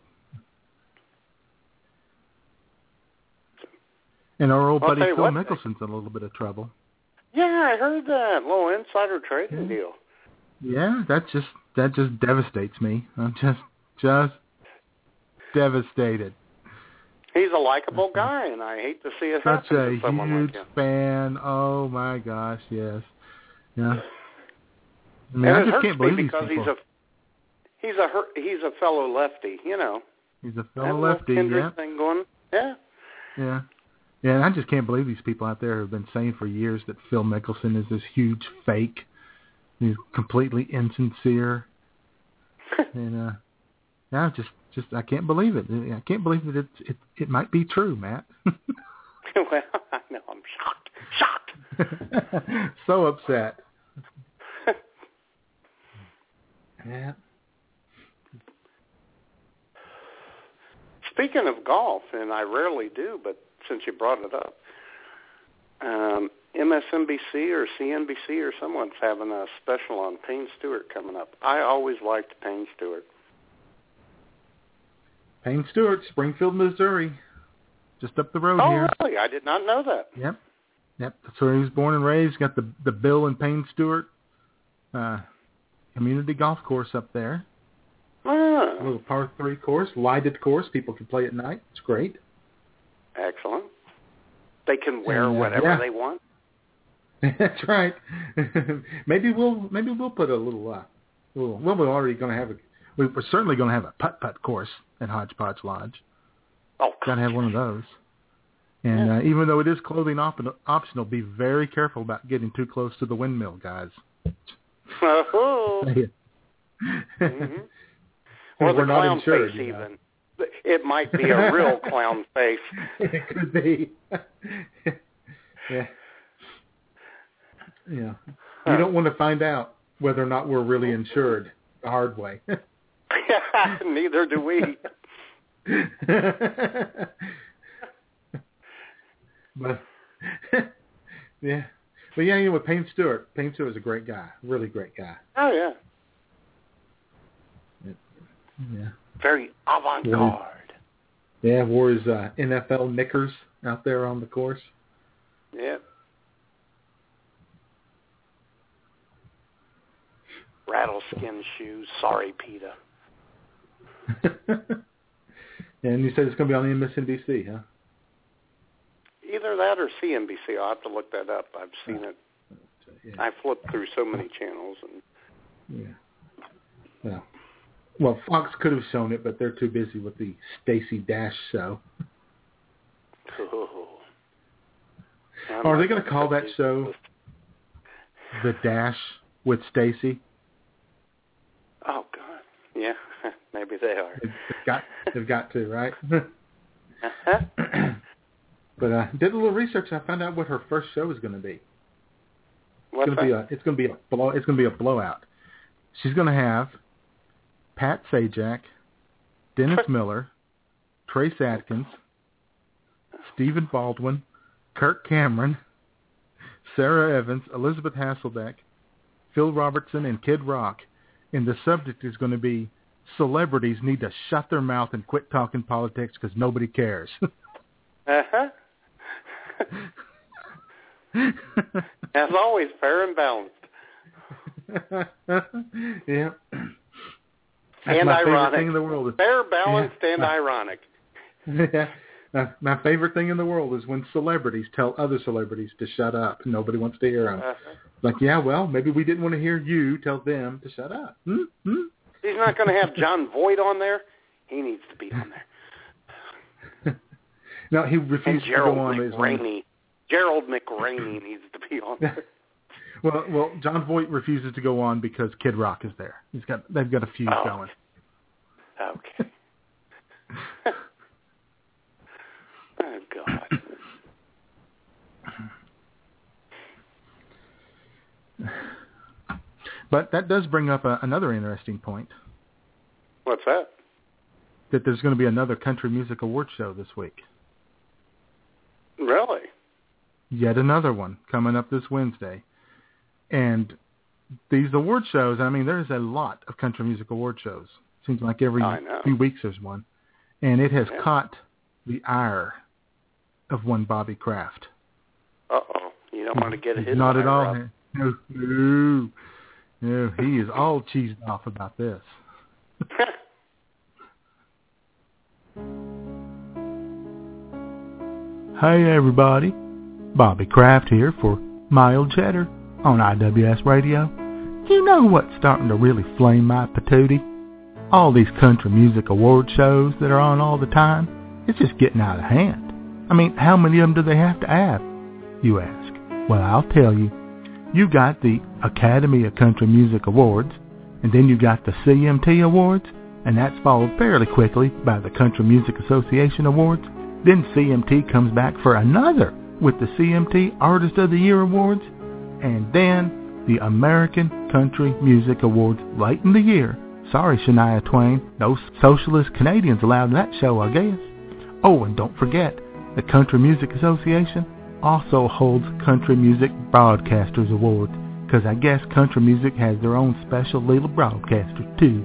And our old I'll buddy Phil what, Mickelson's in a little bit of trouble. Yeah, I heard that little insider trading deal. Yeah, that just that just devastates me. I'm just just devastated. He's a likable guy, and I hate to see it Such happen a to someone huge like him. fan. Oh my gosh, yes. Yeah. I mean, and I just can't believe these because people. he's a he's a he's a fellow lefty, you know. He's a fellow little lefty, yeah. thing going. Yeah. Yeah. Yeah, and I just can't believe these people out there have been saying for years that Phil Mickelson is this huge fake. He's completely insincere. and uh yeah, just just I can't believe it. I can't believe that it it it might be true, Matt. well, I know. I'm shocked. Shocked. so upset. Yeah. Speaking of golf, and I rarely do, but since you brought it up, um, MSNBC or CNBC or someone's having a special on Payne Stewart coming up. I always liked Payne Stewart. Payne Stewart, Springfield, Missouri. Just up the road Oh, here. really? I did not know that. Yep. Yep. That's where he was born and raised. Got the the Bill and Payne Stewart uh community golf course up there. A Ah, little par three course, lighted course. People can play at night. It's great. excellent. They can wear And, uh, whatever yeah. they want. That's right. maybe we'll maybe we'll put a little uh little well we're already gonna have a we- we're certainly gonna have a putt putt course at Hodgepodge Lodge. Oh, Gotta have one of those. And uh, even though it is clothing op- optional, be very careful about getting too close to the windmill, guys. Oh. Mhm. Mhm. Or We're the not clown insured, face, you know. even. It might be a real clown face. it could be. yeah. Yeah. You don't want to find out whether or not we're really insured the hard way. Neither do we. but yeah. But yeah, you know, with Payne Stewart, Payne Stewart is a great guy, really great guy. Oh yeah. Yeah. Very avant-garde. Yeah, wore his uh, NFL knickers out there on the course. Yeah. Rattleskin shoes. Sorry, PETA. and you said it's going to be on MSNBC, huh? Either that or CNBC. I'll have to look that up. I've seen it. Yeah. I flipped through so many channels and Yeah. Well, well, Fox could have shown it, but they're too busy with the Stacey Dash show. oh. Are they going to call that show the Dash with Stacey? Oh God, yeah, maybe they are. They've got, they've got to, right? Uh-huh. But I uh, did a little research. and I found out what her first show is going to be. What's It's going to be a, it's going to be a blow. It's going to be a blowout. She's going to have Pat Sajak, Dennis Miller, Trace Adkins, Stephen Baldwin, Kirk Cameron, Sara Evans, Elisabeth Hasselbeck, Phil Robertson, and Kid Rock. And the subject is going to be celebrities need to shut their mouth and quit talking politics because nobody cares. Uh-huh. As always, fair and balanced. yeah. That's and my favorite ironic. thing in the world. Is, Fair, balanced, and Yeah. ironic. yeah. My, my favorite thing in the world is when celebrities tell other celebrities to shut up. Nobody wants to hear them. Uh-huh. Like, yeah, well, maybe we didn't want to hear you tell them to shut up. Hmm? Hmm? He's not going to have Jon Voight on there. He needs to be on there. No, he refused to go on. one- McRaney. Gerald McRaney needs to be on there. Well, well, Jon Voight refuses to go on because Kid Rock is there. He's got they've got a feud Oh. going. Okay. oh God. But that does bring up a, another interesting point What's that? that there's going to be another country music award show this week. Really? Yet another one coming up this Wednesday. And these award shows, I mean, there's a lot of country music award shows. Seems like every few weeks there's one. And it has Yeah. caught the ire of one Bobby Kraft. Uh oh. You don't want to get his not at all. up. No, no, no, he is all cheesed off about this. Hey everybody, Bobby Kraft here for Mild Cheddar on IWS Radio. You know what's starting to really flame my patootie? All these country music award shows that are on all the time. It's just getting out of hand. I mean, how many of them do they have to have? You ask. Well, I'll tell you. You got the Academy of Country Music Awards, and then you got the CMT Awards, and that's followed fairly quickly by the Country Music Association Awards. Then CMT comes back for another with the CMT Artist of the Year Awards, and then the American Country Music Awards late in the year. Sorry, Shania Twain, no socialist Canadians allowed in that show, I guess. Oh, and don't forget, the Country Music Association also holds Country Music Broadcasters Awards, because I guess country music has their own special little broadcasters too.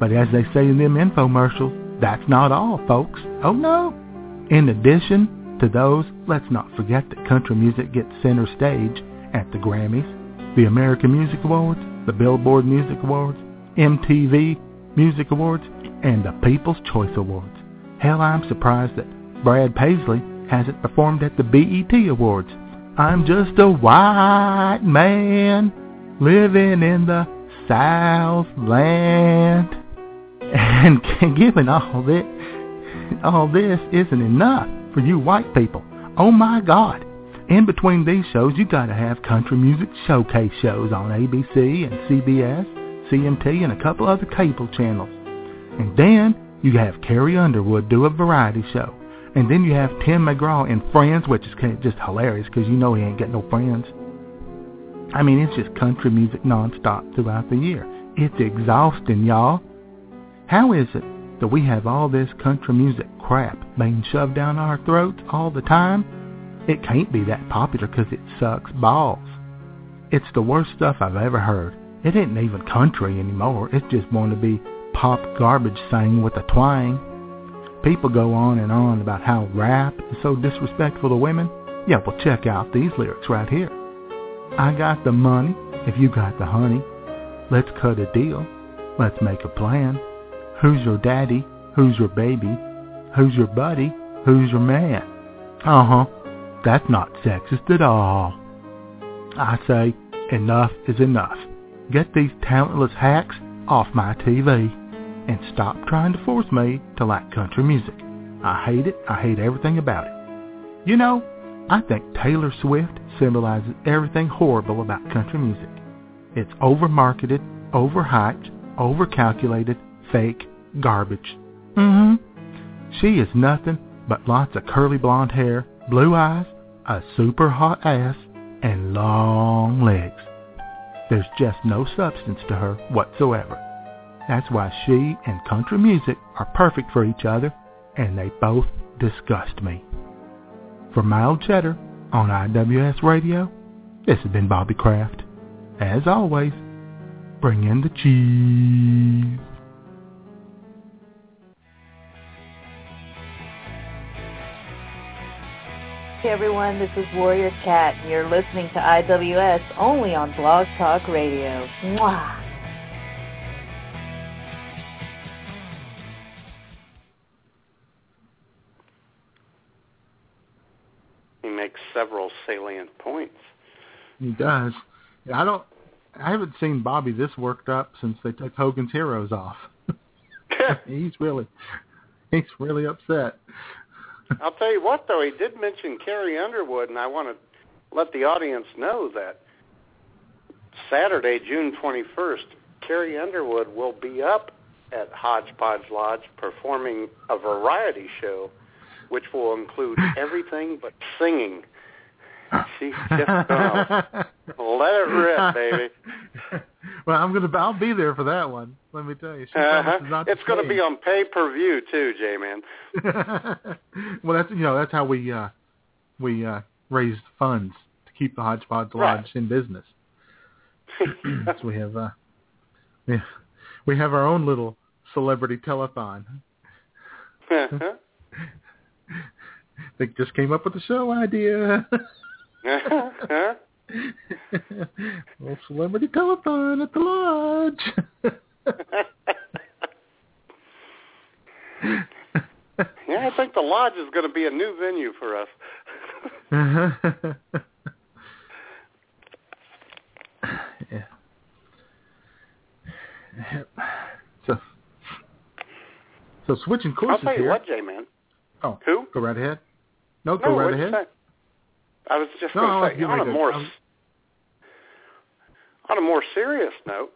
But as they say in them infomercials, that's not all, folks. Oh no! In addition to those, let's not forget that country music gets center stage at the Grammys, the American Music Awards, the Billboard Music Awards, MTV Music Awards, and the People's Choice Awards. Hell, I'm surprised that Brad Paisley hasn't performed at the BET Awards. I'm just a white man living in the Southland. And given all this, all this isn't enough for you white people. Oh my God. In between these shows, you gotta have country music showcase shows on ABC and CBS, CMT, and a couple other cable channels. And then you have Carrie Underwood do a variety show. And then you have Tim McGraw in Friends, which is just hilarious because you know he ain't got no friends. I mean, it's just country music nonstop throughout the year. It's exhausting, y'all. How is it that we have all this country music crap being shoved down our throats all the time? It can't be that popular because it sucks balls. It's the worst stuff I've ever heard. It ain't even country anymore. It's just going to be pop garbage sang with a twang. People go on and on about how rap is so disrespectful to women. Yeah, well check out these lyrics right here. I got the money if you got the honey. Let's cut a deal. Let's make a plan. Who's your daddy? Who's your baby? Who's your buddy? Who's your man? Uh-huh. That's not sexist at all. I say, enough is enough. Get these talentless hacks off my TV and stop trying to force me to like country music. I hate it. I hate everything about it. You know, I think Taylor Swift symbolizes everything horrible about country music. It's overmarketed, overhyped, overcalculated, fake garbage. Mm-hmm. She is nothing but lots of curly blonde hair, blue eyes, a super hot ass, and long legs. There's just no substance to her whatsoever. That's why she and country music are perfect for each other, and they both disgust me. For Mild Cheddar on IWS Radio, this has been Bobby Kraft. As always, bring in the cheese. Everyone, this is Warrior Cat. and You're listening to IWS only on Blog Talk Radio. Mwah! He makes several salient points. He does. I don't. I haven't seen Bobby this worked up since they took Hogan's Heroes off. he's really, he's really upset. I'll tell you what, though, he did mention Carrie Underwood, and I want to let the audience know that Saturday, June 21st, Carrie Underwood will be up at Hodgepodge Lodge performing a variety show, which will include everything but singing. She's just gonna let it rip, baby. well, I'm gonna. I'll be there for that one. Let me tell you, uh-huh. it's going to be on pay per view too, J man. well, that's you know that's how we uh we uh raise funds to keep the Hodgepodge Lodge right. in business. so we have uh we we have our own little celebrity telethon. Uh-huh. they just came up with the show idea. uh-huh. Little celebrity telethon at the lodge. yeah, I think the lodge is going to be a new venue for us. yeah. So, so switching courses I'll tell you here. what, J man. Oh, who? Go right ahead. No, no go right ahead. I was just No, going to say on a more I'll- on a more serious note.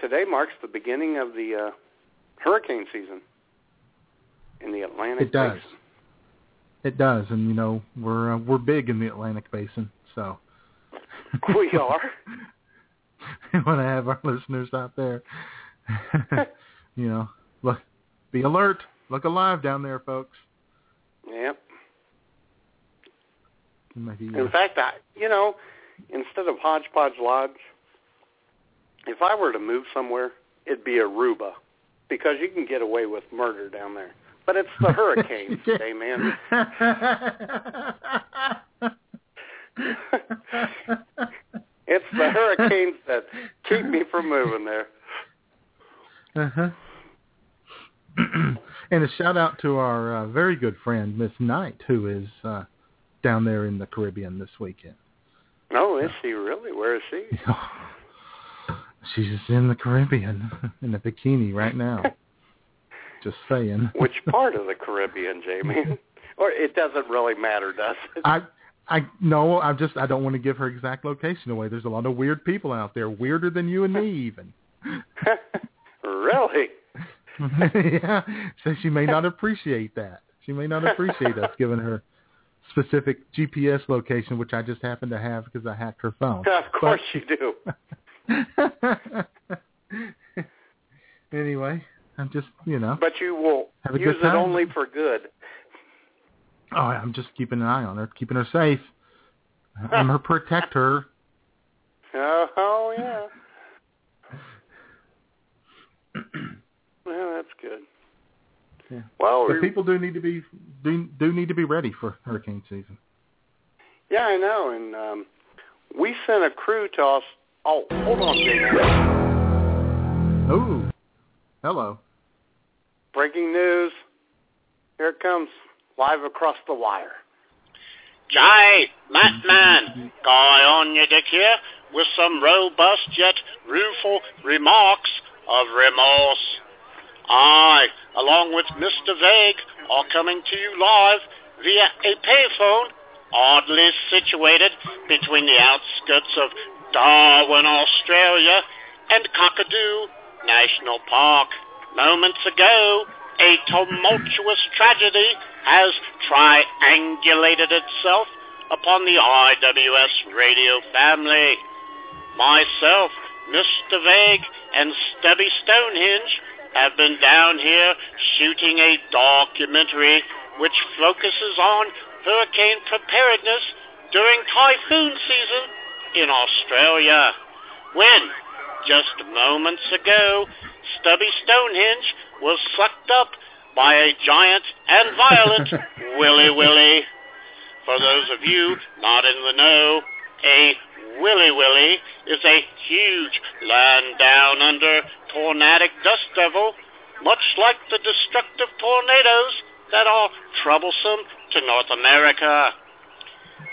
Today marks the beginning of the uh, hurricane season in the Atlantic It does. Basin. It does, and you know we're uh, we're big in the Atlantic Basin, so We are. we want to have our listeners out there. you know, look, be alert, look alive down there, folks. Yep. Maybe, In fact, I, you know, instead of Hodgepodge Lodge, if I were to move somewhere, it'd be Aruba because you can get away with murder down there. But it's the hurricanes, hey man. it's the hurricanes that keep me from moving there. Uh-huh. and a shout out to our uh, very good friend Miss Knight, who is uh, down there in the Caribbean this weekend. Oh, is she really? Where is she? She's in the Caribbean in a bikini right now. Just saying. Which part of the Caribbean, Jamie? or it doesn't really matter, does it? I I no, I just I don't want to give her exact location away. There's a lot of weird people out there, weirder than you and me even. really? yeah. So she may not appreciate that. She may not appreciate us giving her specific GPS location, which I just happen to have because I hacked her phone. Of course you do. anyway, I'm just you know. But you will Have a use good it only for good. Oh, I'm just keeping an eye on her, keeping her safe. I'm her protector. Oh, oh yeah. well, that's good. Yeah. Well, but people do need to be do do need to be ready for hurricane season. Yeah, I know. And um, we sent a crew to us. Oh, hold on, Jason. Oh, hello. Breaking news. Here it comes, live across the wire. Jay, Matman, guy on your dick here with some robust yet rueful remarks of remorse. I, along with Mr. Vague, are coming to you live via a payphone oddly situated between the outskirts of Darwin, Australia and Kakadu National Park. Moments ago, a tumultuous tragedy has triangulated itself upon the IWS radio family. Myself, Mr. Vague, and Stubby Stonehenge have been down here shooting a documentary which focuses on hurricane preparedness during typhoon season in Australia. When, just moments ago, Stubby Stonehenge was sucked up by a giant and violent Willy Willy. For those of you not in the know, a Willy Willy is a huge land down under tornadic dust devil, much like the destructive tornadoes that are troublesome to North America.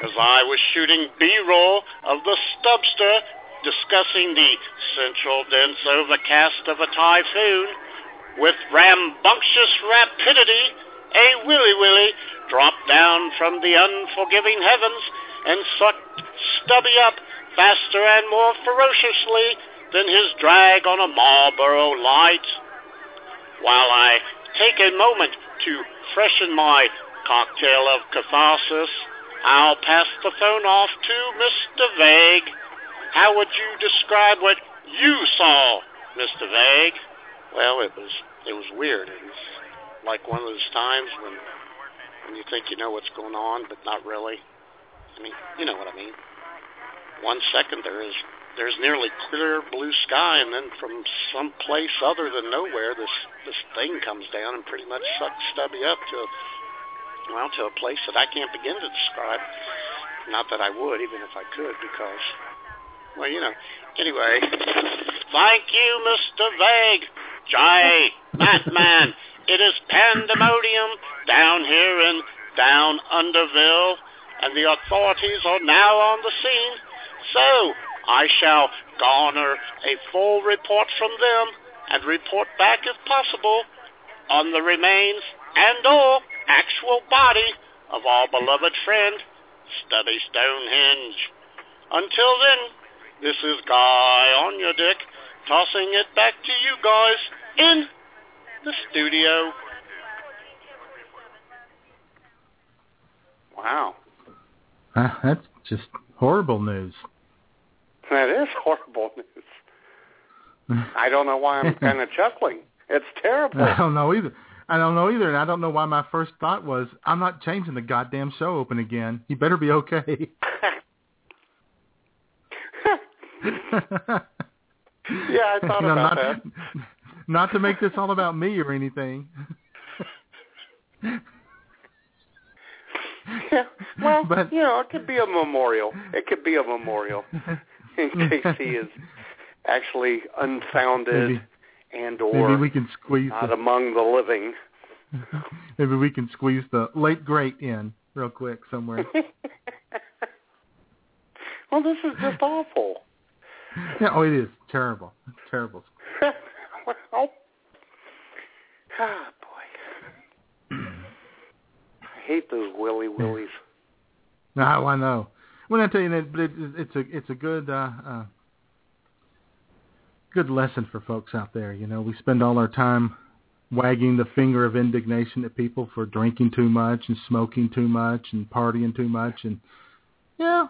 As I was shooting B-roll of the Stubster discussing the central dense overcast of a typhoon, with rambunctious rapidity, a Willy Willy dropped down from the unforgiving heavens and sucked Stubby up faster and more ferociously than his drag on a Marlboro light. While I take a moment to freshen my cocktail of catharsis, I'll pass the phone off to Mr. Vague. How would you describe what you saw, Mr. Vague? Well, it was it was weird. It was like one of those times when when you think you know what's going on, but not really. I mean, you know what I mean. One second there is there's nearly clear blue sky, and then from some place other than nowhere, this this thing comes down and pretty much sucks Stubby up to well to a place that I can't begin to describe. Not that I would, even if I could, because well, you know. Anyway, thank you, Mr. Vague. Jay, Batman, it is pandemonium down here in Down Underville, and the authorities are now on the scene. So I shall garner a full report from them and report back if possible on the remains and or actual body of our beloved friend, Stubby Stonehenge. Until then, this is Guy on your dick, tossing it back to you guys in the studio. Wow, Uh, that's just horrible news. That is horrible news. I don't know why I'm kind of chuckling. It's terrible. I don't know either. I don't know either, and I don't know why my first thought was, I'm not changing the goddamn show open again. He better be okay. yeah, I thought You know, about not, that. Not to make this all about me or anything. Yeah, well, But- you know, it could be a memorial. It could be a memorial in case he is actually unfounded Maybe- and Maybe or we can squeeze not the, among the living. maybe we can squeeze the late great in real quick somewhere. well, this is just awful. yeah, oh, it is terrible. It's terrible. well, ah, boy. I hate those willy willies. No, I know. When I tell you that, but it, it's a it's a good uh, uh, good lesson for folks out there. You know, we spend all our time wagging the finger of indignation at people for drinking too much and smoking too much and partying too much, and yeah,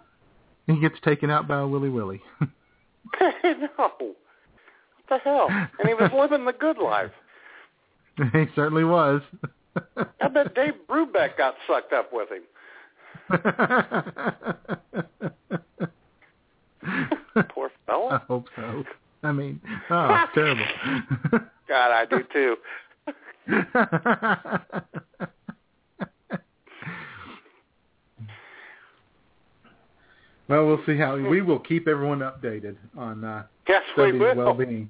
he gets taken out by a willy willy. no. What the hell? And he was living the good life. he certainly was. I bet Dave Brubeck got sucked up with him. Poor I hope so. I mean, oh, terrible. God, I do too. well, we'll see how we will keep everyone updated on uh, Yes, well-being.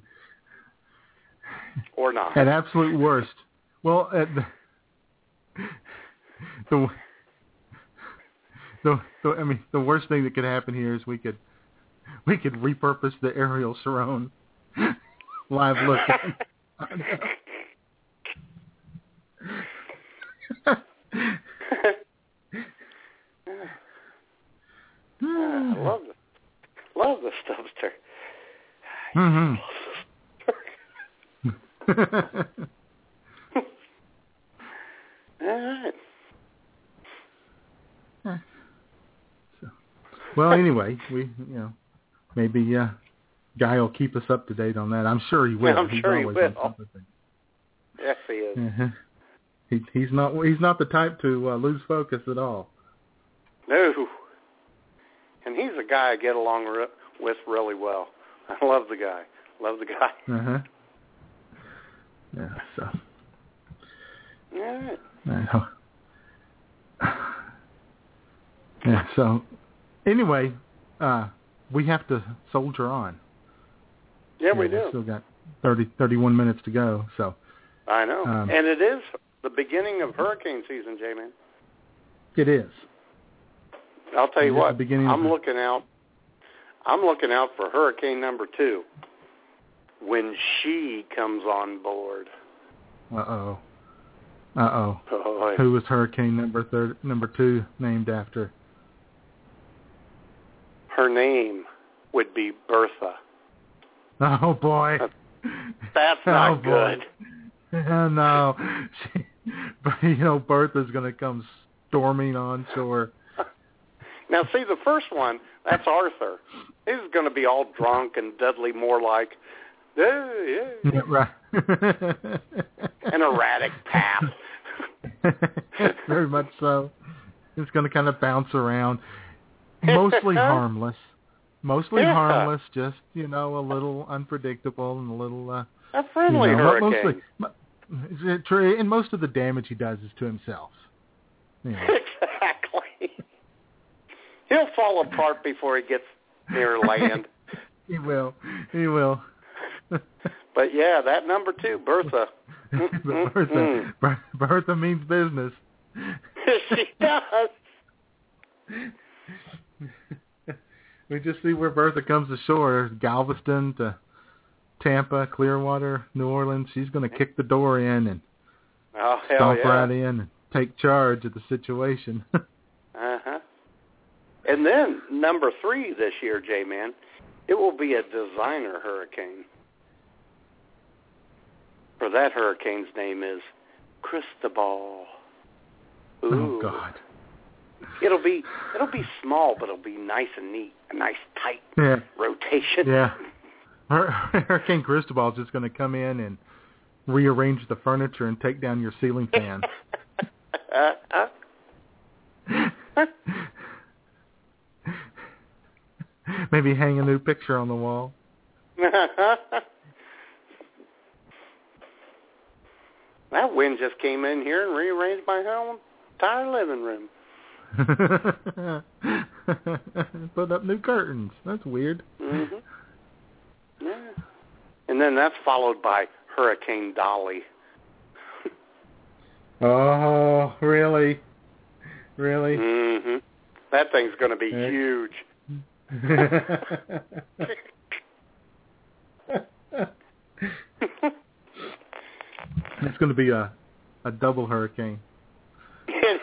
Or not. At absolute worst, well, at the the, the the I mean, the worst thing that could happen here is we could we could repurpose the Ariel Sharon live look. I love the love the Stubster. hmm All right. Well, anyway, we you know maybe uh, Guy will keep us up to date on that. I'm sure he will. I'm he's sure he will. Yes, he is. Uh-huh. He, he's not he's not the type to uh, lose focus at all. No. And he's a guy I get along re- with really well. I love the guy. Love the guy. Uh huh. Yeah. So. Right. I know. Yeah. So, anyway, uh, we have to soldier on. Yeah, we we've do. Still got 30, 31 minutes to go. So I know. Um, and it is the beginning of hurricane season, J-Man. it is. I'll tell you what. I'm looking out. I'm looking out for hurricane number two when she comes on board. Uh oh. Uh oh. Oh, Who was Hurricane number third, number two named after? Her name would be Bertha. Oh boy. That's Oh, not boy. good. no. She, but you know, Bertha's gonna come storming on shore. Now, see, the first one, that's Arthur. He's going to be all drunk and Dudley Moore like, yeah, yeah, right. an erratic path. Very much so. It's going to kind of bounce around. Mostly harmless. Mostly Yeah. harmless, just, you know, a little unpredictable and a little, uh, A friendly you know, hurricane. Mostly, mo- is it true? And most of the damage he does is to himself. You know. Exactly. He'll fall apart before he gets near land. he will. He will. But yeah, that number two, Bertha. Bertha, Ber- Bertha means business. she does. we just see where Bertha comes ashore, Galveston to Tampa, Clearwater, New Orleans. She's going to kick the door in and Oh stomp yeah. right in and take charge of the situation. Uh huh. And then number three this year, J Man, it will be a designer hurricane. For that hurricane's name is Cristobal. Ooh. oh God. It'll be it'll be small, but it'll be nice and neat, a nice tight Yeah. rotation. Yeah. Hur- Hurricane Cristobal's just going to come in and rearrange the furniture and take down your ceiling fan. Maybe hang a new picture on the wall. that wind just came in here and rearranged my whole entire living room. Put up new curtains. That's weird. hmm Yeah. And then that's followed by Hurricane Dolly. Oh, really? Really? hmm That thing's going to be Heck. huge. it's going to be a a double hurricane.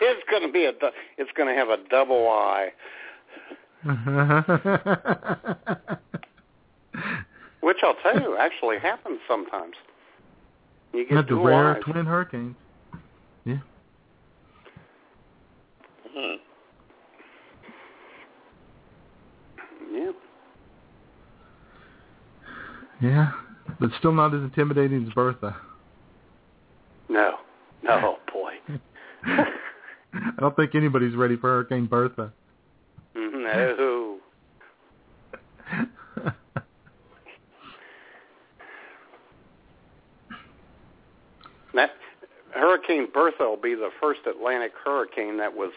It is going to be a. It's going to have a double eye, which I'll tell you actually happens sometimes. You get the rare eyes. twin hurricanes. Yeah. Mhm. Yeah. Yeah. But still not as intimidating as Bertha. No. No, boy. I don't think anybody's ready for Hurricane Bertha. Mm-hmm. No. that Hurricane Bertha will be the first Atlantic hurricane that was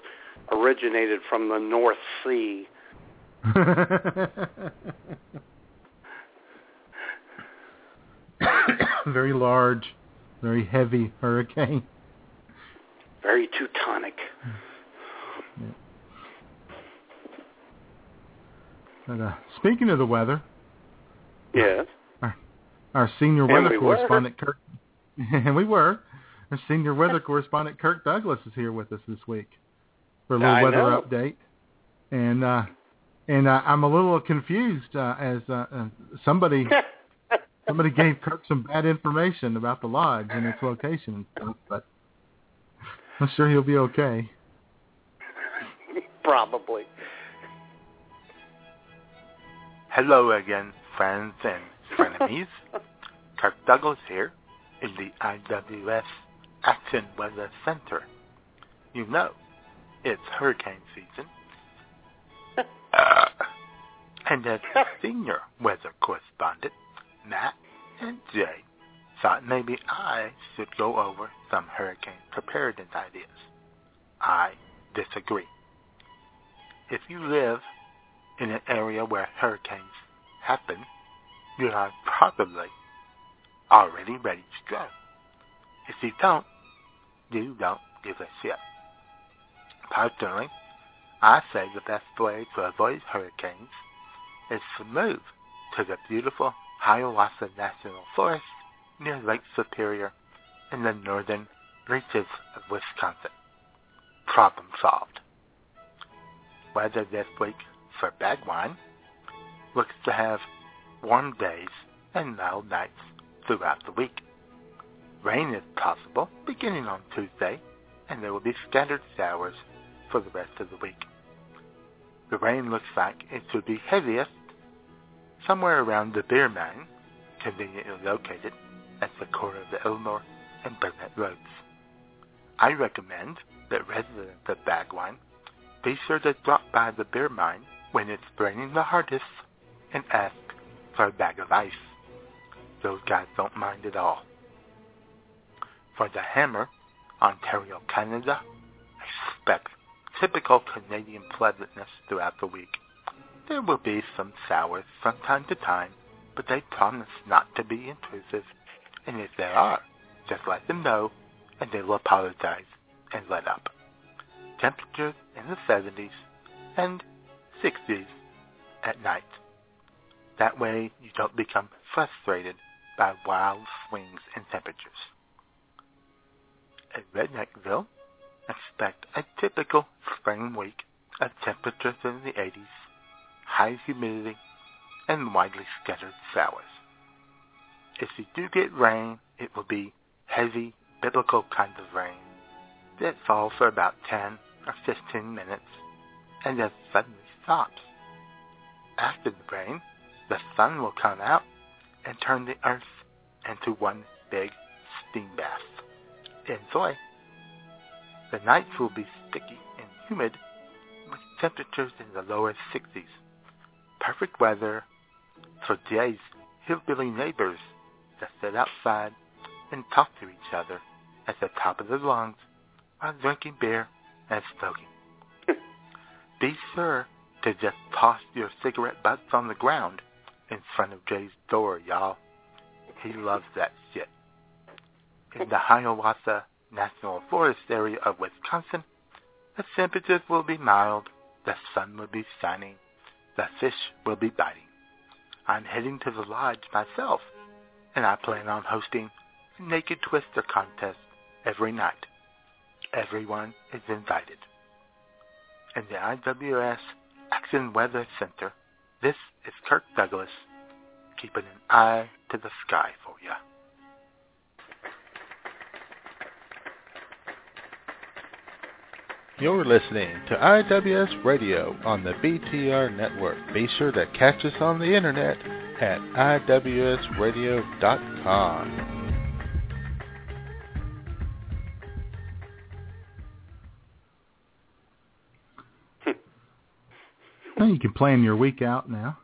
originated from the North Sea. very large, very heavy hurricane. Very Teutonic. Yeah. But, uh, speaking of the weather, yes, our, our senior And weather we correspondent Kirk, and we were, our senior weather correspondent Kirk Douglas is here with us this week for a little I weather know. update, and uh, and uh, I'm a little confused uh, as uh, uh, somebody somebody gave Kirk some bad information about the lodge and its location and stuff, but I'm sure he'll be okay. probably. Hello again, friends and frenemies. Kirk Douglas here in the IWS Action Weather Center. You know, it's hurricane season. Uh, and as senior weather correspondent, Matt and Jay thought maybe I should go over some hurricane preparedness ideas. I disagree. If you live in an area where hurricanes happen, you are probably already ready to go. If you don't, you don't give a shit. Personally, I say the best way to avoid hurricanes is to move to the beautiful Hiawatha National Forest near Lake Superior in the northern reaches of Wisconsin. Problem solved. Weather this week for Bagwine looks to have warm days and mild nights throughout the week. Rain is possible beginning on Tuesday, and there will be scattered showers for the rest of the week. The rain looks like it should be heaviest somewhere around the Beer Mine, conveniently located at the corner of the Elmore and Burnett Roads. I recommend that residents of Bagwine be sure to drop by the beer mine when it's raining the hardest and ask for a bag of ice. Those guys don't mind at all. For the hammer, Ontario, Canada, expect typical Canadian pleasantness throughout the week. There will be some showers from time to time, but they promise not to be intrusive, and if there are, just let them know, and they will apologize and let up. Temperatures in the 70s and 60s at night. That way you don't become frustrated by wild swings in temperatures. At Redneckville, expect a typical spring week of temperatures in the 80s, high humidity, and widely scattered showers. If you do get rain, it will be heavy, biblical kind of rain that falls for about 10 or 15 minutes and then suddenly stops. After the rain, the sun will come out and turn the earth into one big steam bath. Enjoy. The nights will be sticky and humid with temperatures in the lower 60s. Perfect weather for Jay's hillbilly neighbors to sit outside and talk to each other at the top of their lungs while drinking beer and smoking. Be sure to just toss your cigarette butts on the ground in front of Jay's door, y'all. He loves that shit. In the Hiawatha National Forest area of Wisconsin, the temperatures will be mild, the sun will be shining, the fish will be biting. I'm heading to the lodge myself, and I plan on hosting a naked twister contest every night. Everyone is invited. In the IWS Action Weather Center, this is Kirk Douglas, keeping an eye to the sky for you. You're listening to IWS Radio on the BTR network. Be sure to catch us on the internet at iwsradio.com. plan your week out now.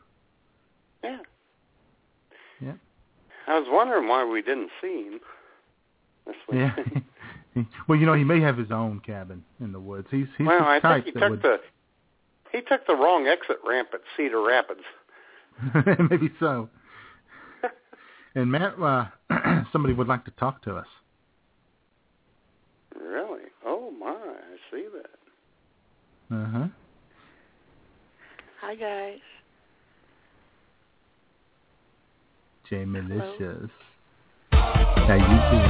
Yeah. Yeah. I was wondering why we didn't see him this week. Yeah. well, you know, he may have his own cabin in the woods. He's he's well, I think he took would. the he took the wrong exit ramp at Cedar Rapids. Maybe so. and Matt, uh, somebody would like to talk to us. Really? Oh my! I see that. Uh huh. Hi guys. J Malicious. How you doing?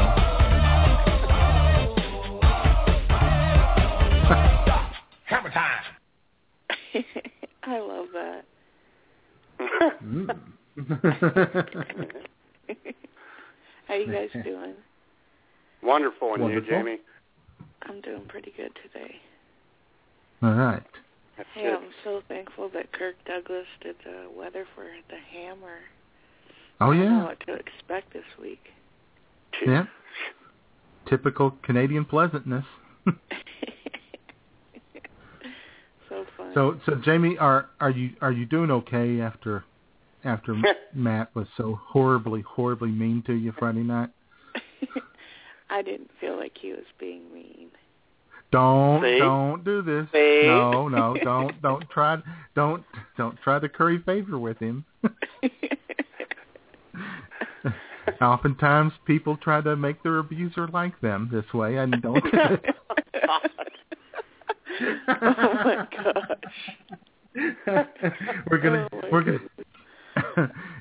Hammer time. I love that. Mm. How you guys doing? Wonderful, and Wonderful. you, Jamie? I'm doing pretty good today. All right. That's Hey, good. I'm so thankful that Kirk Douglas did the weather for the Hammer. Oh I don't know yeah. what to expect this week. Yeah. Typical Canadian pleasantness. so fun. So, so Jamie, are are you are you doing okay after after Matt was so horribly horribly mean to you Friday night? I didn't feel like he was being mean. Don't See? don't do this. See? No, no, don't don't try don't don't try to curry favor with him. Oftentimes people try to make their abuser like them this way and don't do it. oh my gosh. we're gonna Oh we're gonna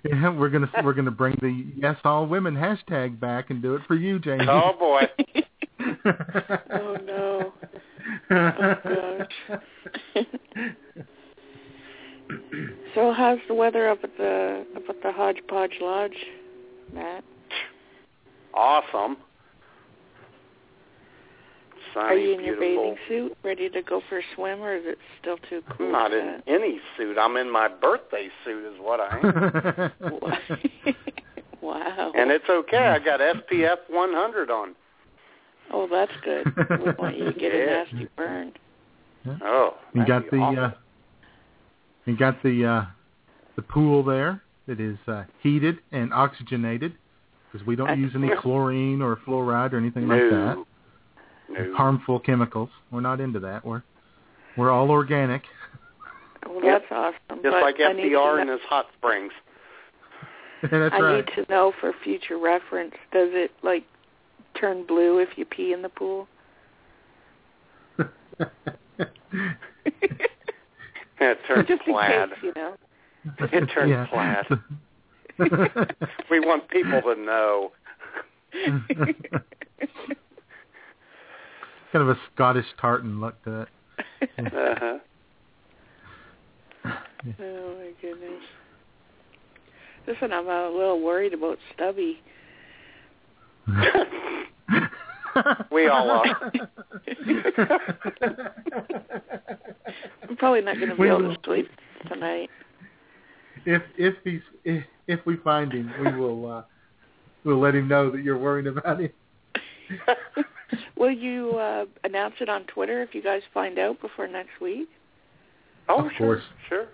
yeah, we're gonna we're gonna bring the yes all women hashtag back and do it for you, Jamie. Oh boy. Oh no. Oh gosh. so how's the weather up at the up at the Hodgepodge Lodge, Matt? Awesome. Sunny, Are you in your bathing suit, ready to go for a swim, or is it still too cool? I'm not in any suit. I'm in my birthday suit, is what I am. wow. and it's okay. I got SPF 100 on. Oh, that's good. We want you to get a nasty burn. Oh, You got the awesome. uh you got the uh the pool there that is uh heated and oxygenated because we don't use any chlorine or fluoride or anything like that. no. No. Harmful chemicals. We're not into that. We're we're all organic. Well, Yep. that's awesome. Just but like I need to FDR know- in his hot springs. That's I right. need to know for future reference. Does it like turn blue if you pee in the pool? It turns Just in plaid. case, you know. It turns Yeah. plaid. we want people to know. kind of a Scottish tartan look to it. Uh-huh. Oh my goodness. Listen, I'm a little worried about Stubby. we all are. I'm probably not going to be We able will- to sleep tonight. if if he's if, if we find him, we will uh we'll let him know that you're worried about him. Will you uh, announce it on Twitter if you guys find out before next week, Oh, Of sure, course. sure.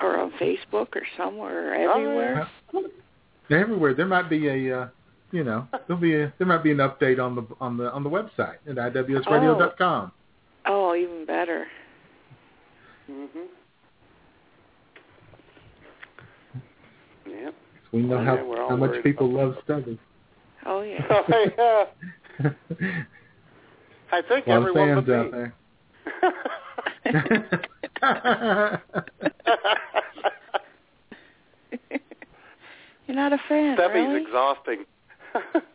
or on Facebook or somewhere or Oh, everywhere? They're everywhere. There might be a uh you know, there'll be a there might be an update on the on the on the website at iwsradio.com. Oh, even better. Mhm. Yep. We know Oh, how yeah, we're how much people love Stubby. Oh yeah. Oh, yeah. I think A lot of everyone fans out me. there. You're not a fan, Stubby's really? exhausting.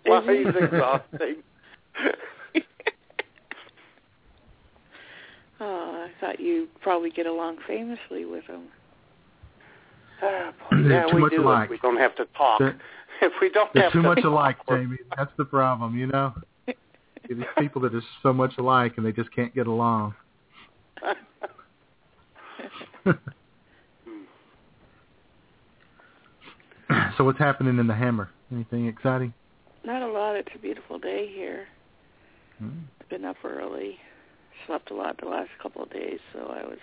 Well, Is he? he's exhausting. oh, I thought you'd probably get along famously with him. Oh, They're yeah, too we much do. alike. If we don't have to talk. They're- if we don't They're have too to much talk, alike, we're- Jamie. That's the problem, you know. These people that are so much alike and they just can't get along. so what's happening in the hammer? Anything exciting? Not a lot. It's a beautiful day here. Hmm. Been up early. Slept a lot the last couple of days, so I was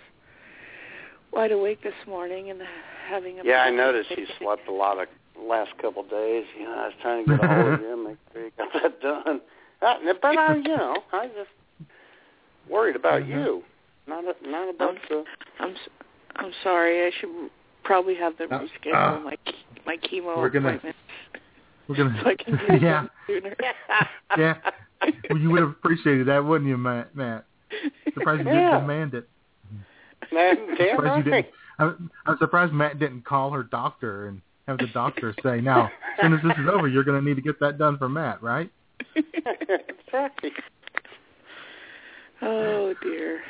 wide awake this morning and having a. Yeah, I noticed you slept a lot of last couple of days. You know, I was trying to get a hold of you and make sure you got that done. Uh, but I, you know, I just worried about Mhm. you, not a, not about the. I'm s- I'm sorry. I should probably have them Uh, reschedule uh, my my chemo we're gonna- appointment We're gonna. so I can get yeah, sooner. yeah. Well, you would have appreciated that, wouldn't you, Matt? Matt? Surprised you Yeah. didn't demand it. Surprised you didn't. I'm, I'm surprised Matt didn't call her doctor and have the doctor say, "Now, as soon as this is over, you're going to need to get that done for Matt, right?" exactly. Oh dear.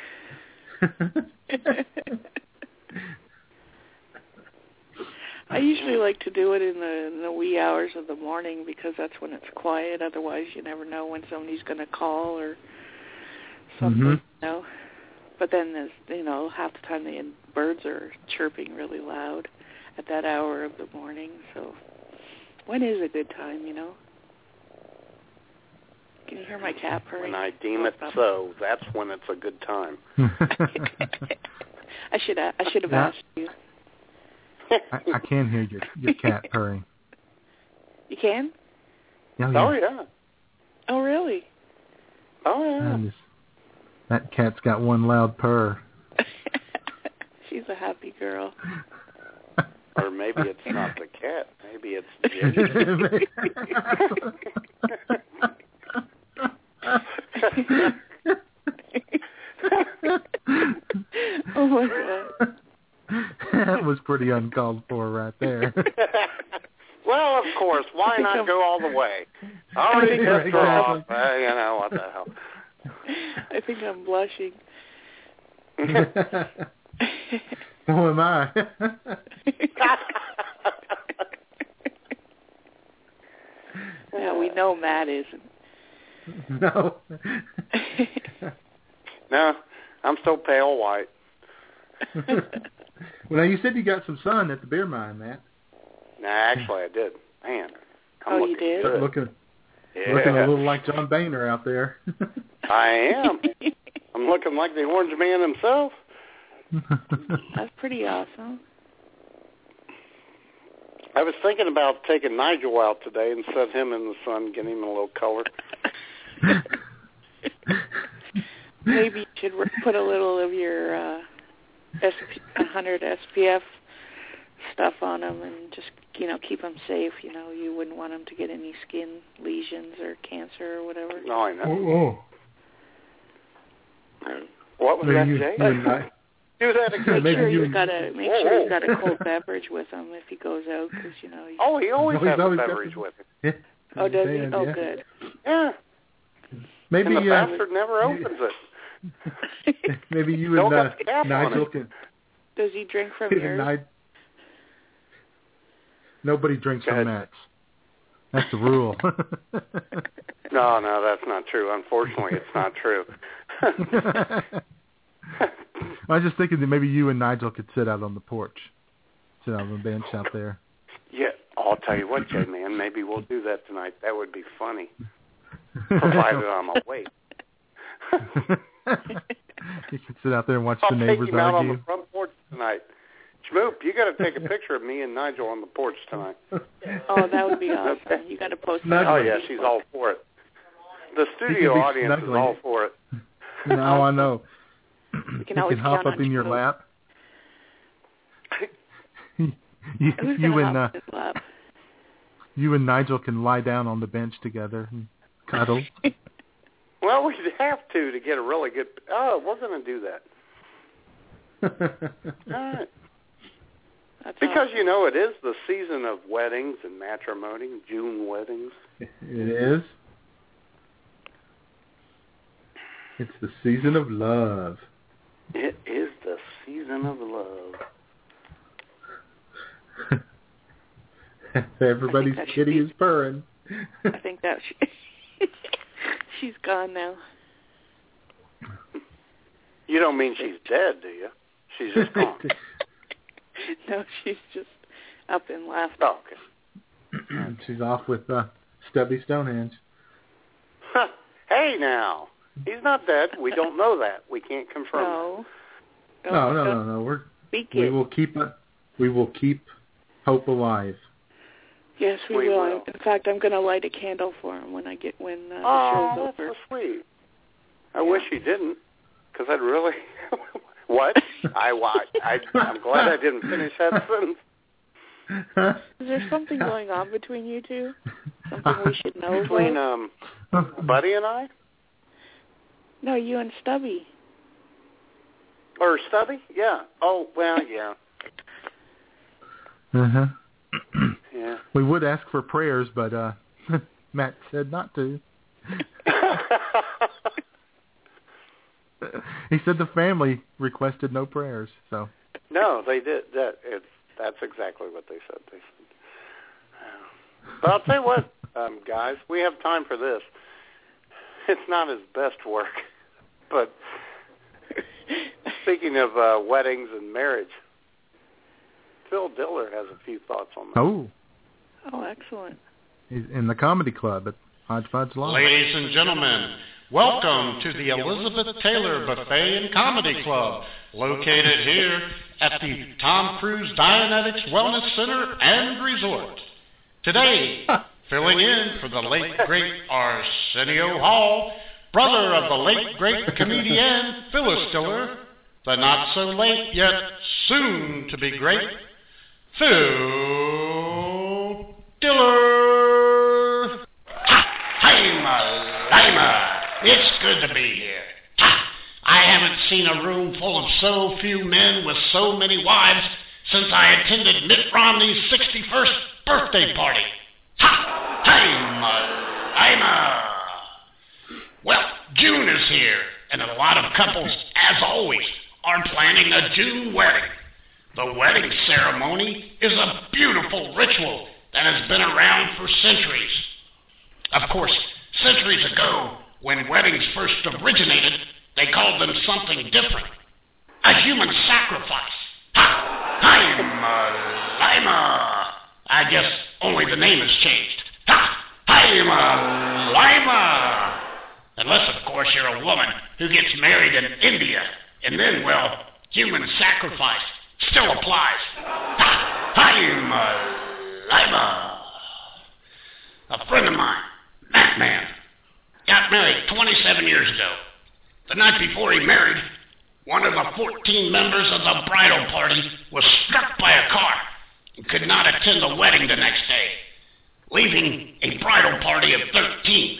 I usually like to do it in the, in the wee hours of the morning because that's when it's quiet. Otherwise, you never know when somebody's going to call or something. Mhm. You know. But then, there's, you know, half the time the birds are chirping really loud at that hour of the morning. So, when is a good time? You know. Can you hear my cat purring? When I deem it so, that's when it's a good time. I should I should have Yeah. asked you. I, I can hear your your cat purring. You can? Oh, Oh yeah. yeah. Oh really? Oh yeah. And this- that cat's got one loud purr. She's a happy girl. Or maybe it's not the cat. Maybe it's Jimmy. oh my god. That was pretty uncalled for right there. well, of course. Why not go all the way? Already Yeah, pissed her off. exactly. Uh, you know what the hell? I think I'm blushing. so am I. well, we know Matt isn't. no. no, I'm still pale white. Well, now you said you got some sun at the beer mine, Matt. Nah, actually, I did. Man, I'm Oh, you looking did? good. Looking, yeah, looking a little like John Boehner out there. I am. I'm looking like the Orange Man himself. That's pretty awesome. I was thinking about taking Nigel out today and set him in the sun, getting him a little color. Maybe you should put a little of your uh, SP, 100 SPF stuff on them and just you know keep them safe. You know, you wouldn't want them to get any skin lesions or cancer or whatever. No, I know. oh, What was Maybe that, you, Jay? you. Do that again. Make sure you he's and- got a make Whoa, sure he's whoa. got a cold beverage with him if he goes out because you know. He's, Oh, he always Oh, has always a got beverage with him. Yeah. oh, does he? Oh, yeah. good. Yeah, Maybe and the uh, bastard never opens it. maybe you and uh, the cap on Nigel can. Does he drink from yours? Nobody drinks from. Matt's. That's the rule. No, no, that's not true. Unfortunately, it's not true. I was just thinking that maybe you and Nigel could sit out on the porch, sit out on the bench out there. yeah, I'll tell you what, Jay, man. Maybe we'll do that tonight. That would be funny, provided I'm awake. You can sit out there and watch I'll the take neighbors him out on the front porch tonight. Schmoop, you got to take a picture of me and Nigel on the porch tonight. Oh, that would be awesome. You got to post. Snuggle. Oh yeah, she's all for it. The studio be audience is all for it. now I know. You can you can hop count up in your Joe. lap. you, Who's you gonna and uh, hop in his lap? you and Nigel can lie down on the bench together and cuddle. Well, we'd have to to get a really good. Oh, we're going to do that. All right. That's Because awesome. you know it is the season of weddings and matrimony, June weddings. it is. It's the season of love. It is the season of love. Everybody's kitty be- is purring. I think that she, she's gone now. You don't mean she's dead, do you? She's just gone. No, she's just up and laughing. oh, okay. She's off with uh, Stubby Stonehenge. Hey now, he's not dead. We don't know that. We can't confirm. No. No, no, no, no. We're we will keep we will keep hope alive. Yes, we, We will. will. In fact, I'm going to light a candle for him when I get when uh, the Oh, show's that's over. so sweet. I wish he didn't, because I'd really. what? I watch. I, I'm glad I didn't finish that sentence. Is there something going on between you two? Something we should know Between about? um, Buddy and I, No, you and Stubby. or Stubby? Yeah. Oh well, yeah, Uh-huh. Yeah. We would ask for prayers, but uh Matt said not to. he said the family requested no prayers, so no, they did. That it's that's exactly what they said. They said. Uh, But I'll tell you what, um, guys, we have time for this. It's not his best work, but speaking of uh, weddings and marriage, Phil Diller has a few thoughts on that. Oh, Oh, excellent. he's in the comedy club at Hodgepodge Live. Ladies and gentlemen, welcome to the Elizabeth Taylor Buffet and Comedy Club, located here at the Tom Cruise Dianetics Wellness Center and Resort. Today, filling in for the late great Arsenio Hall, brother of the late great comedian Phyllis Diller, the not so late yet soon to be great Phil Diller. Lima, Lima, it's good to be here. Ha! I haven't seen a room full of so few men with so many wives since I attended Mitt Romney's 61st birthday party. Ha! Lima, Lima. Well, June is here, and a lot of couples, as always, are planning a June wedding. The wedding ceremony is a beautiful ritual that has been around for centuries. Of course, centuries ago, when weddings first originated, they called them something different. A human sacrifice. Ha! Haima Lima. I guess only the name has changed. Ha! Haima Lima. Unless, of course, you're a woman who gets married in India, and then, well, human sacrifice still applies. Ha! I'm Haima Lima. A friend of mine, Matt got married 27 years ago. The night before he married, one of the 14 members of the bridal party was struck by a car and could not attend the wedding the next day, leaving a bridal party of 13.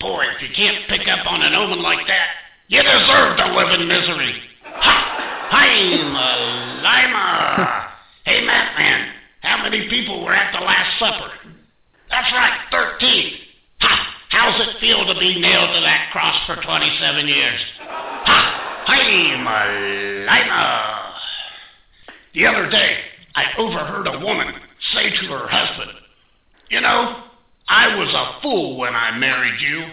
Boy, if you can't pick up on an omen like that, you deserve to live in misery. Ha! Haima Lima. Hey, Matt Man, how many people were at the Last Supper? That's right, 13. Ha! How's it feel to be nailed to that cross for 27 years? Ha! Haima Lima. The other day, I overheard a woman say to her husband, You know, I was a fool when I married you.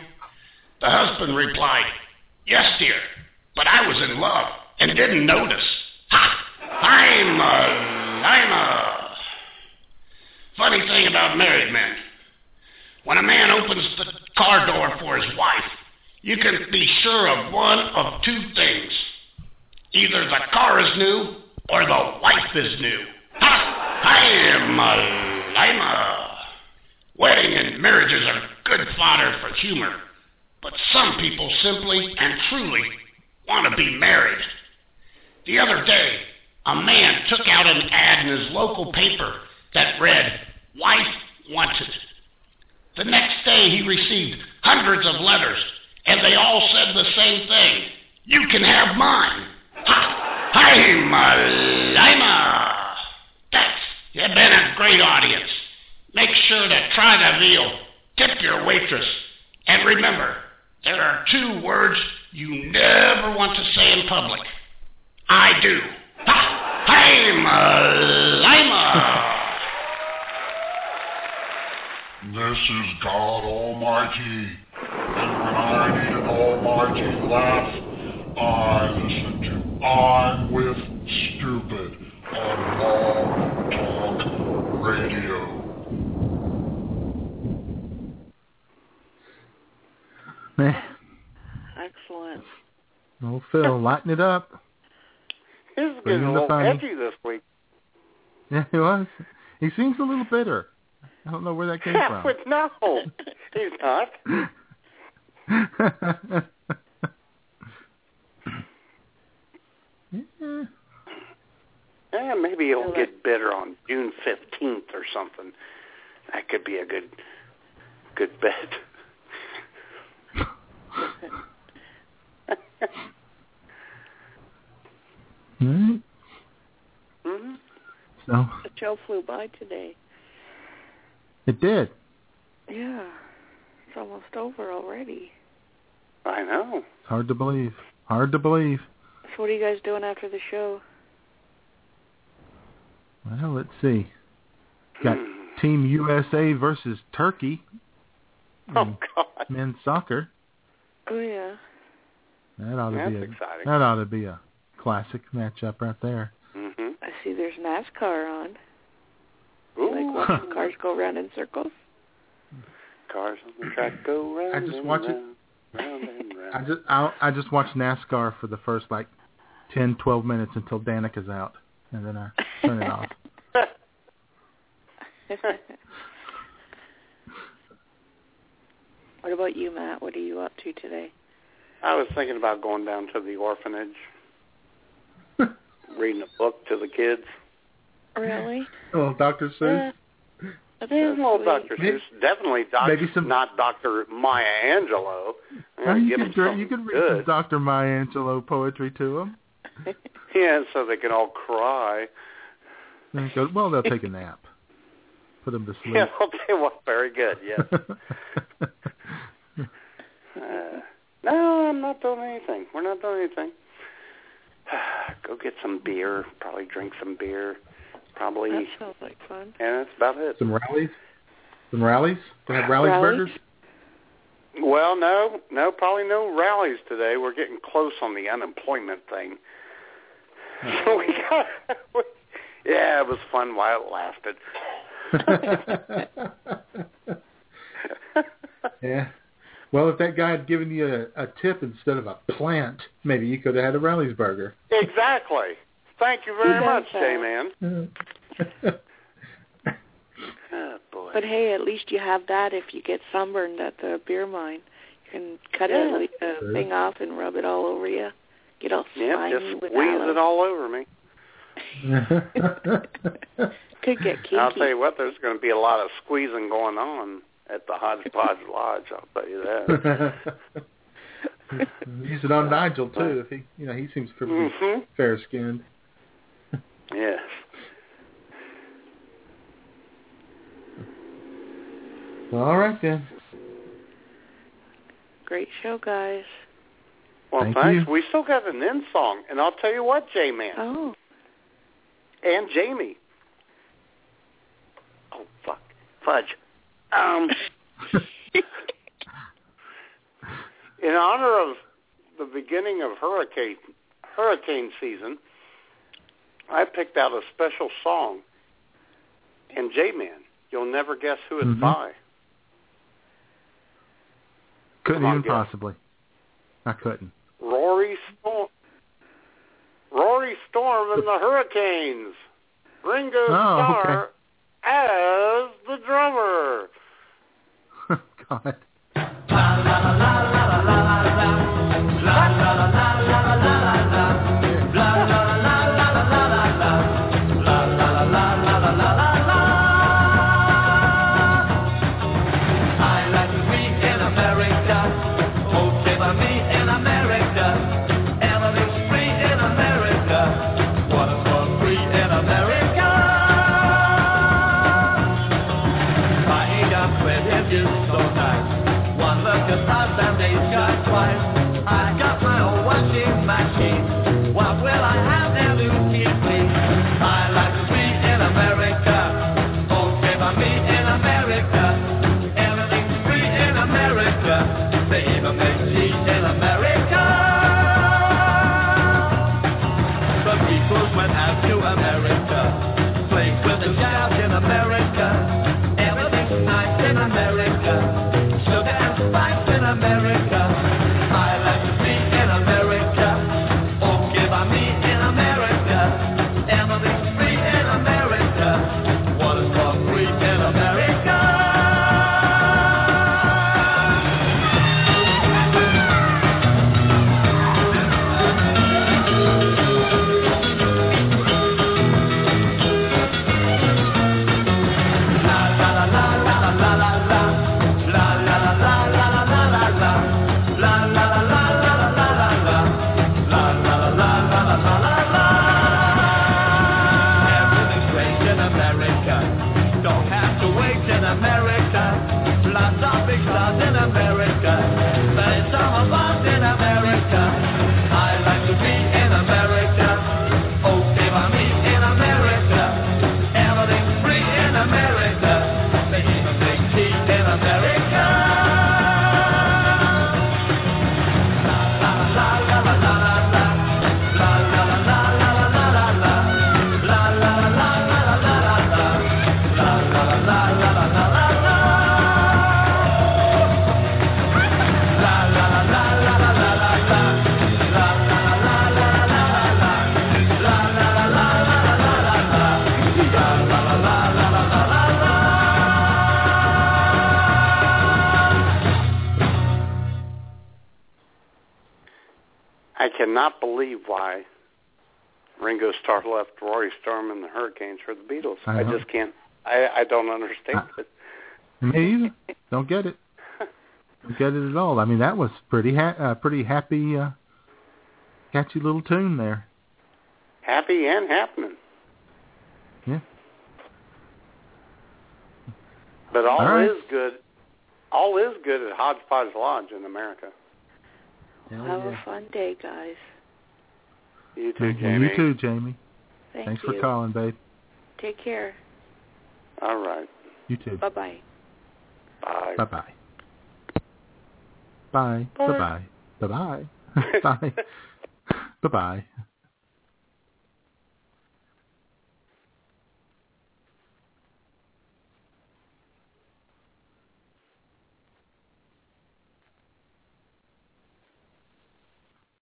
The husband replied, Yes, dear, but I was in love and didn't notice. Ha! I'm a Lima. Funny thing about married men. When a man opens the car door for his wife, you can be sure of one of two things. Either the car is new or the wife is new. Ha! I'm a Lima. Wedding and marriages are good fodder for humor, but some people simply and truly want to be married. The other day, a man took out an ad in his local paper that read, Wife Wanted. The next day, he received hundreds of letters, and they all said the same thing. You can have mine. Ha! I'm a Lima. Thanks. You've been a great audience. Make sure to try the veal. Tip your waitress. And remember, there are two words you never want to say in public. I do. Ha! I'm a Lima. This is God Almighty, and when I need an almighty laugh, I listen to I'm with Stupid on Blog Talk Radio. Man, Excellent. oh Phil, lighten it up. This is Bring getting a in the little funny. edgy this week. Yeah, he was. He seems a little bitter. I don't know where that came Yeah, from. but no, he's not. yeah. Yeah, maybe he'll get better on June fifteenth or something. That could be a good, good bet. All right. hmm So The show flew by today. It did. Yeah, it's almost over already. I know. It's hard to believe. Hard to believe. So what are you guys doing after the show? Well, let's see. Got Team USA versus Turkey Oh God. men's soccer. Oh yeah. That ought to That's be a exciting. that ought to be a classic matchup right there. Mhm. I see there's NASCAR on. Ooh. Like cars go around in circles. Cars on the track go round. I just and watch it- round, round and round. I just I, I just watch NASCAR for the first like ten, twelve minutes until Danica's out, and then I turn it off. what about you, Matt? What are you up to today? I was thinking about going down to the orphanage, reading a book to the kids. Really? Oh, Dr. Seuss. Yeah. That's Yeah, well. Dr. Seuss, definitely doc- Maybe some- not Dr. Maya Angelou. You give could dr- you could read good. some Dr. Maya Angelou poetry to them. Yeah, so they can all cry. And go, well, they'll take a nap. Put them to sleep. Yeah, okay, well, very good, yes. Uh, no, I'm not doing anything. We're not doing anything. Go get some beer, probably drink some beer, probably, That sounds like fun. and that's about it. some rallies. Some Rally's. They have rallies Rallies? burgers. Well, no, no, probably no Rally's today. We're getting close on the unemployment thing. So we got, yeah, it was fun while it lasted. yeah. Well, if that guy had given you a, a tip instead of a plant, maybe you could have had a rallies burger. exactly. Thank you very much, does? J-Man. Oh, boy. But hey, at least you have that if you get sunburned at the beer mine. You can cut Yeah. a, a True. thing off and rub it all over you. Get all Yep, slimy just with squeeze aloe. it all over me. Could get kinky. I'll tell you what, there's going to be a lot of squeezing going on at the Hodgepodge Lodge. I'll tell you that. Use it on Nigel too. If he, you know, he seems pretty hmm fair skinned. Yes. Well, all right then. Great show, guys. Well, Thank thanks. you. We still got an end song, and I'll tell you what, J-Man Oh, and Jamie. Oh fuck, fudge. Um, in honor of the beginning of hurricane hurricane season, I picked out a special song. And J-Man, you'll never guess who it's Mhm. by. Couldn't on, even guess. possibly. I couldn't. Rory Storm. Rory Storm and the Hurricanes. Ringo Oh, Starr as the drummer. God. Cannot believe why Ringo Starr left Rory Storm and the Hurricanes for the Beatles. I I, just can't. I I don't understand it. Me either. Don't get it. Don't get it at all. I mean, that was pretty ha- uh, pretty happy, uh, catchy little tune there. Happy and happening. Yeah. But all, All right. is good. All is good at Hodgepodge Lodge in America. Have a fun day, guys. You too, Well, Jamie. You too, Jamie. Thank Thanks you. for calling, babe. Take care. All right. You too. Bye-bye. Bye. Bye-bye. Bye bye. Bye. Bye bye. Bye. Bye. Bye bye.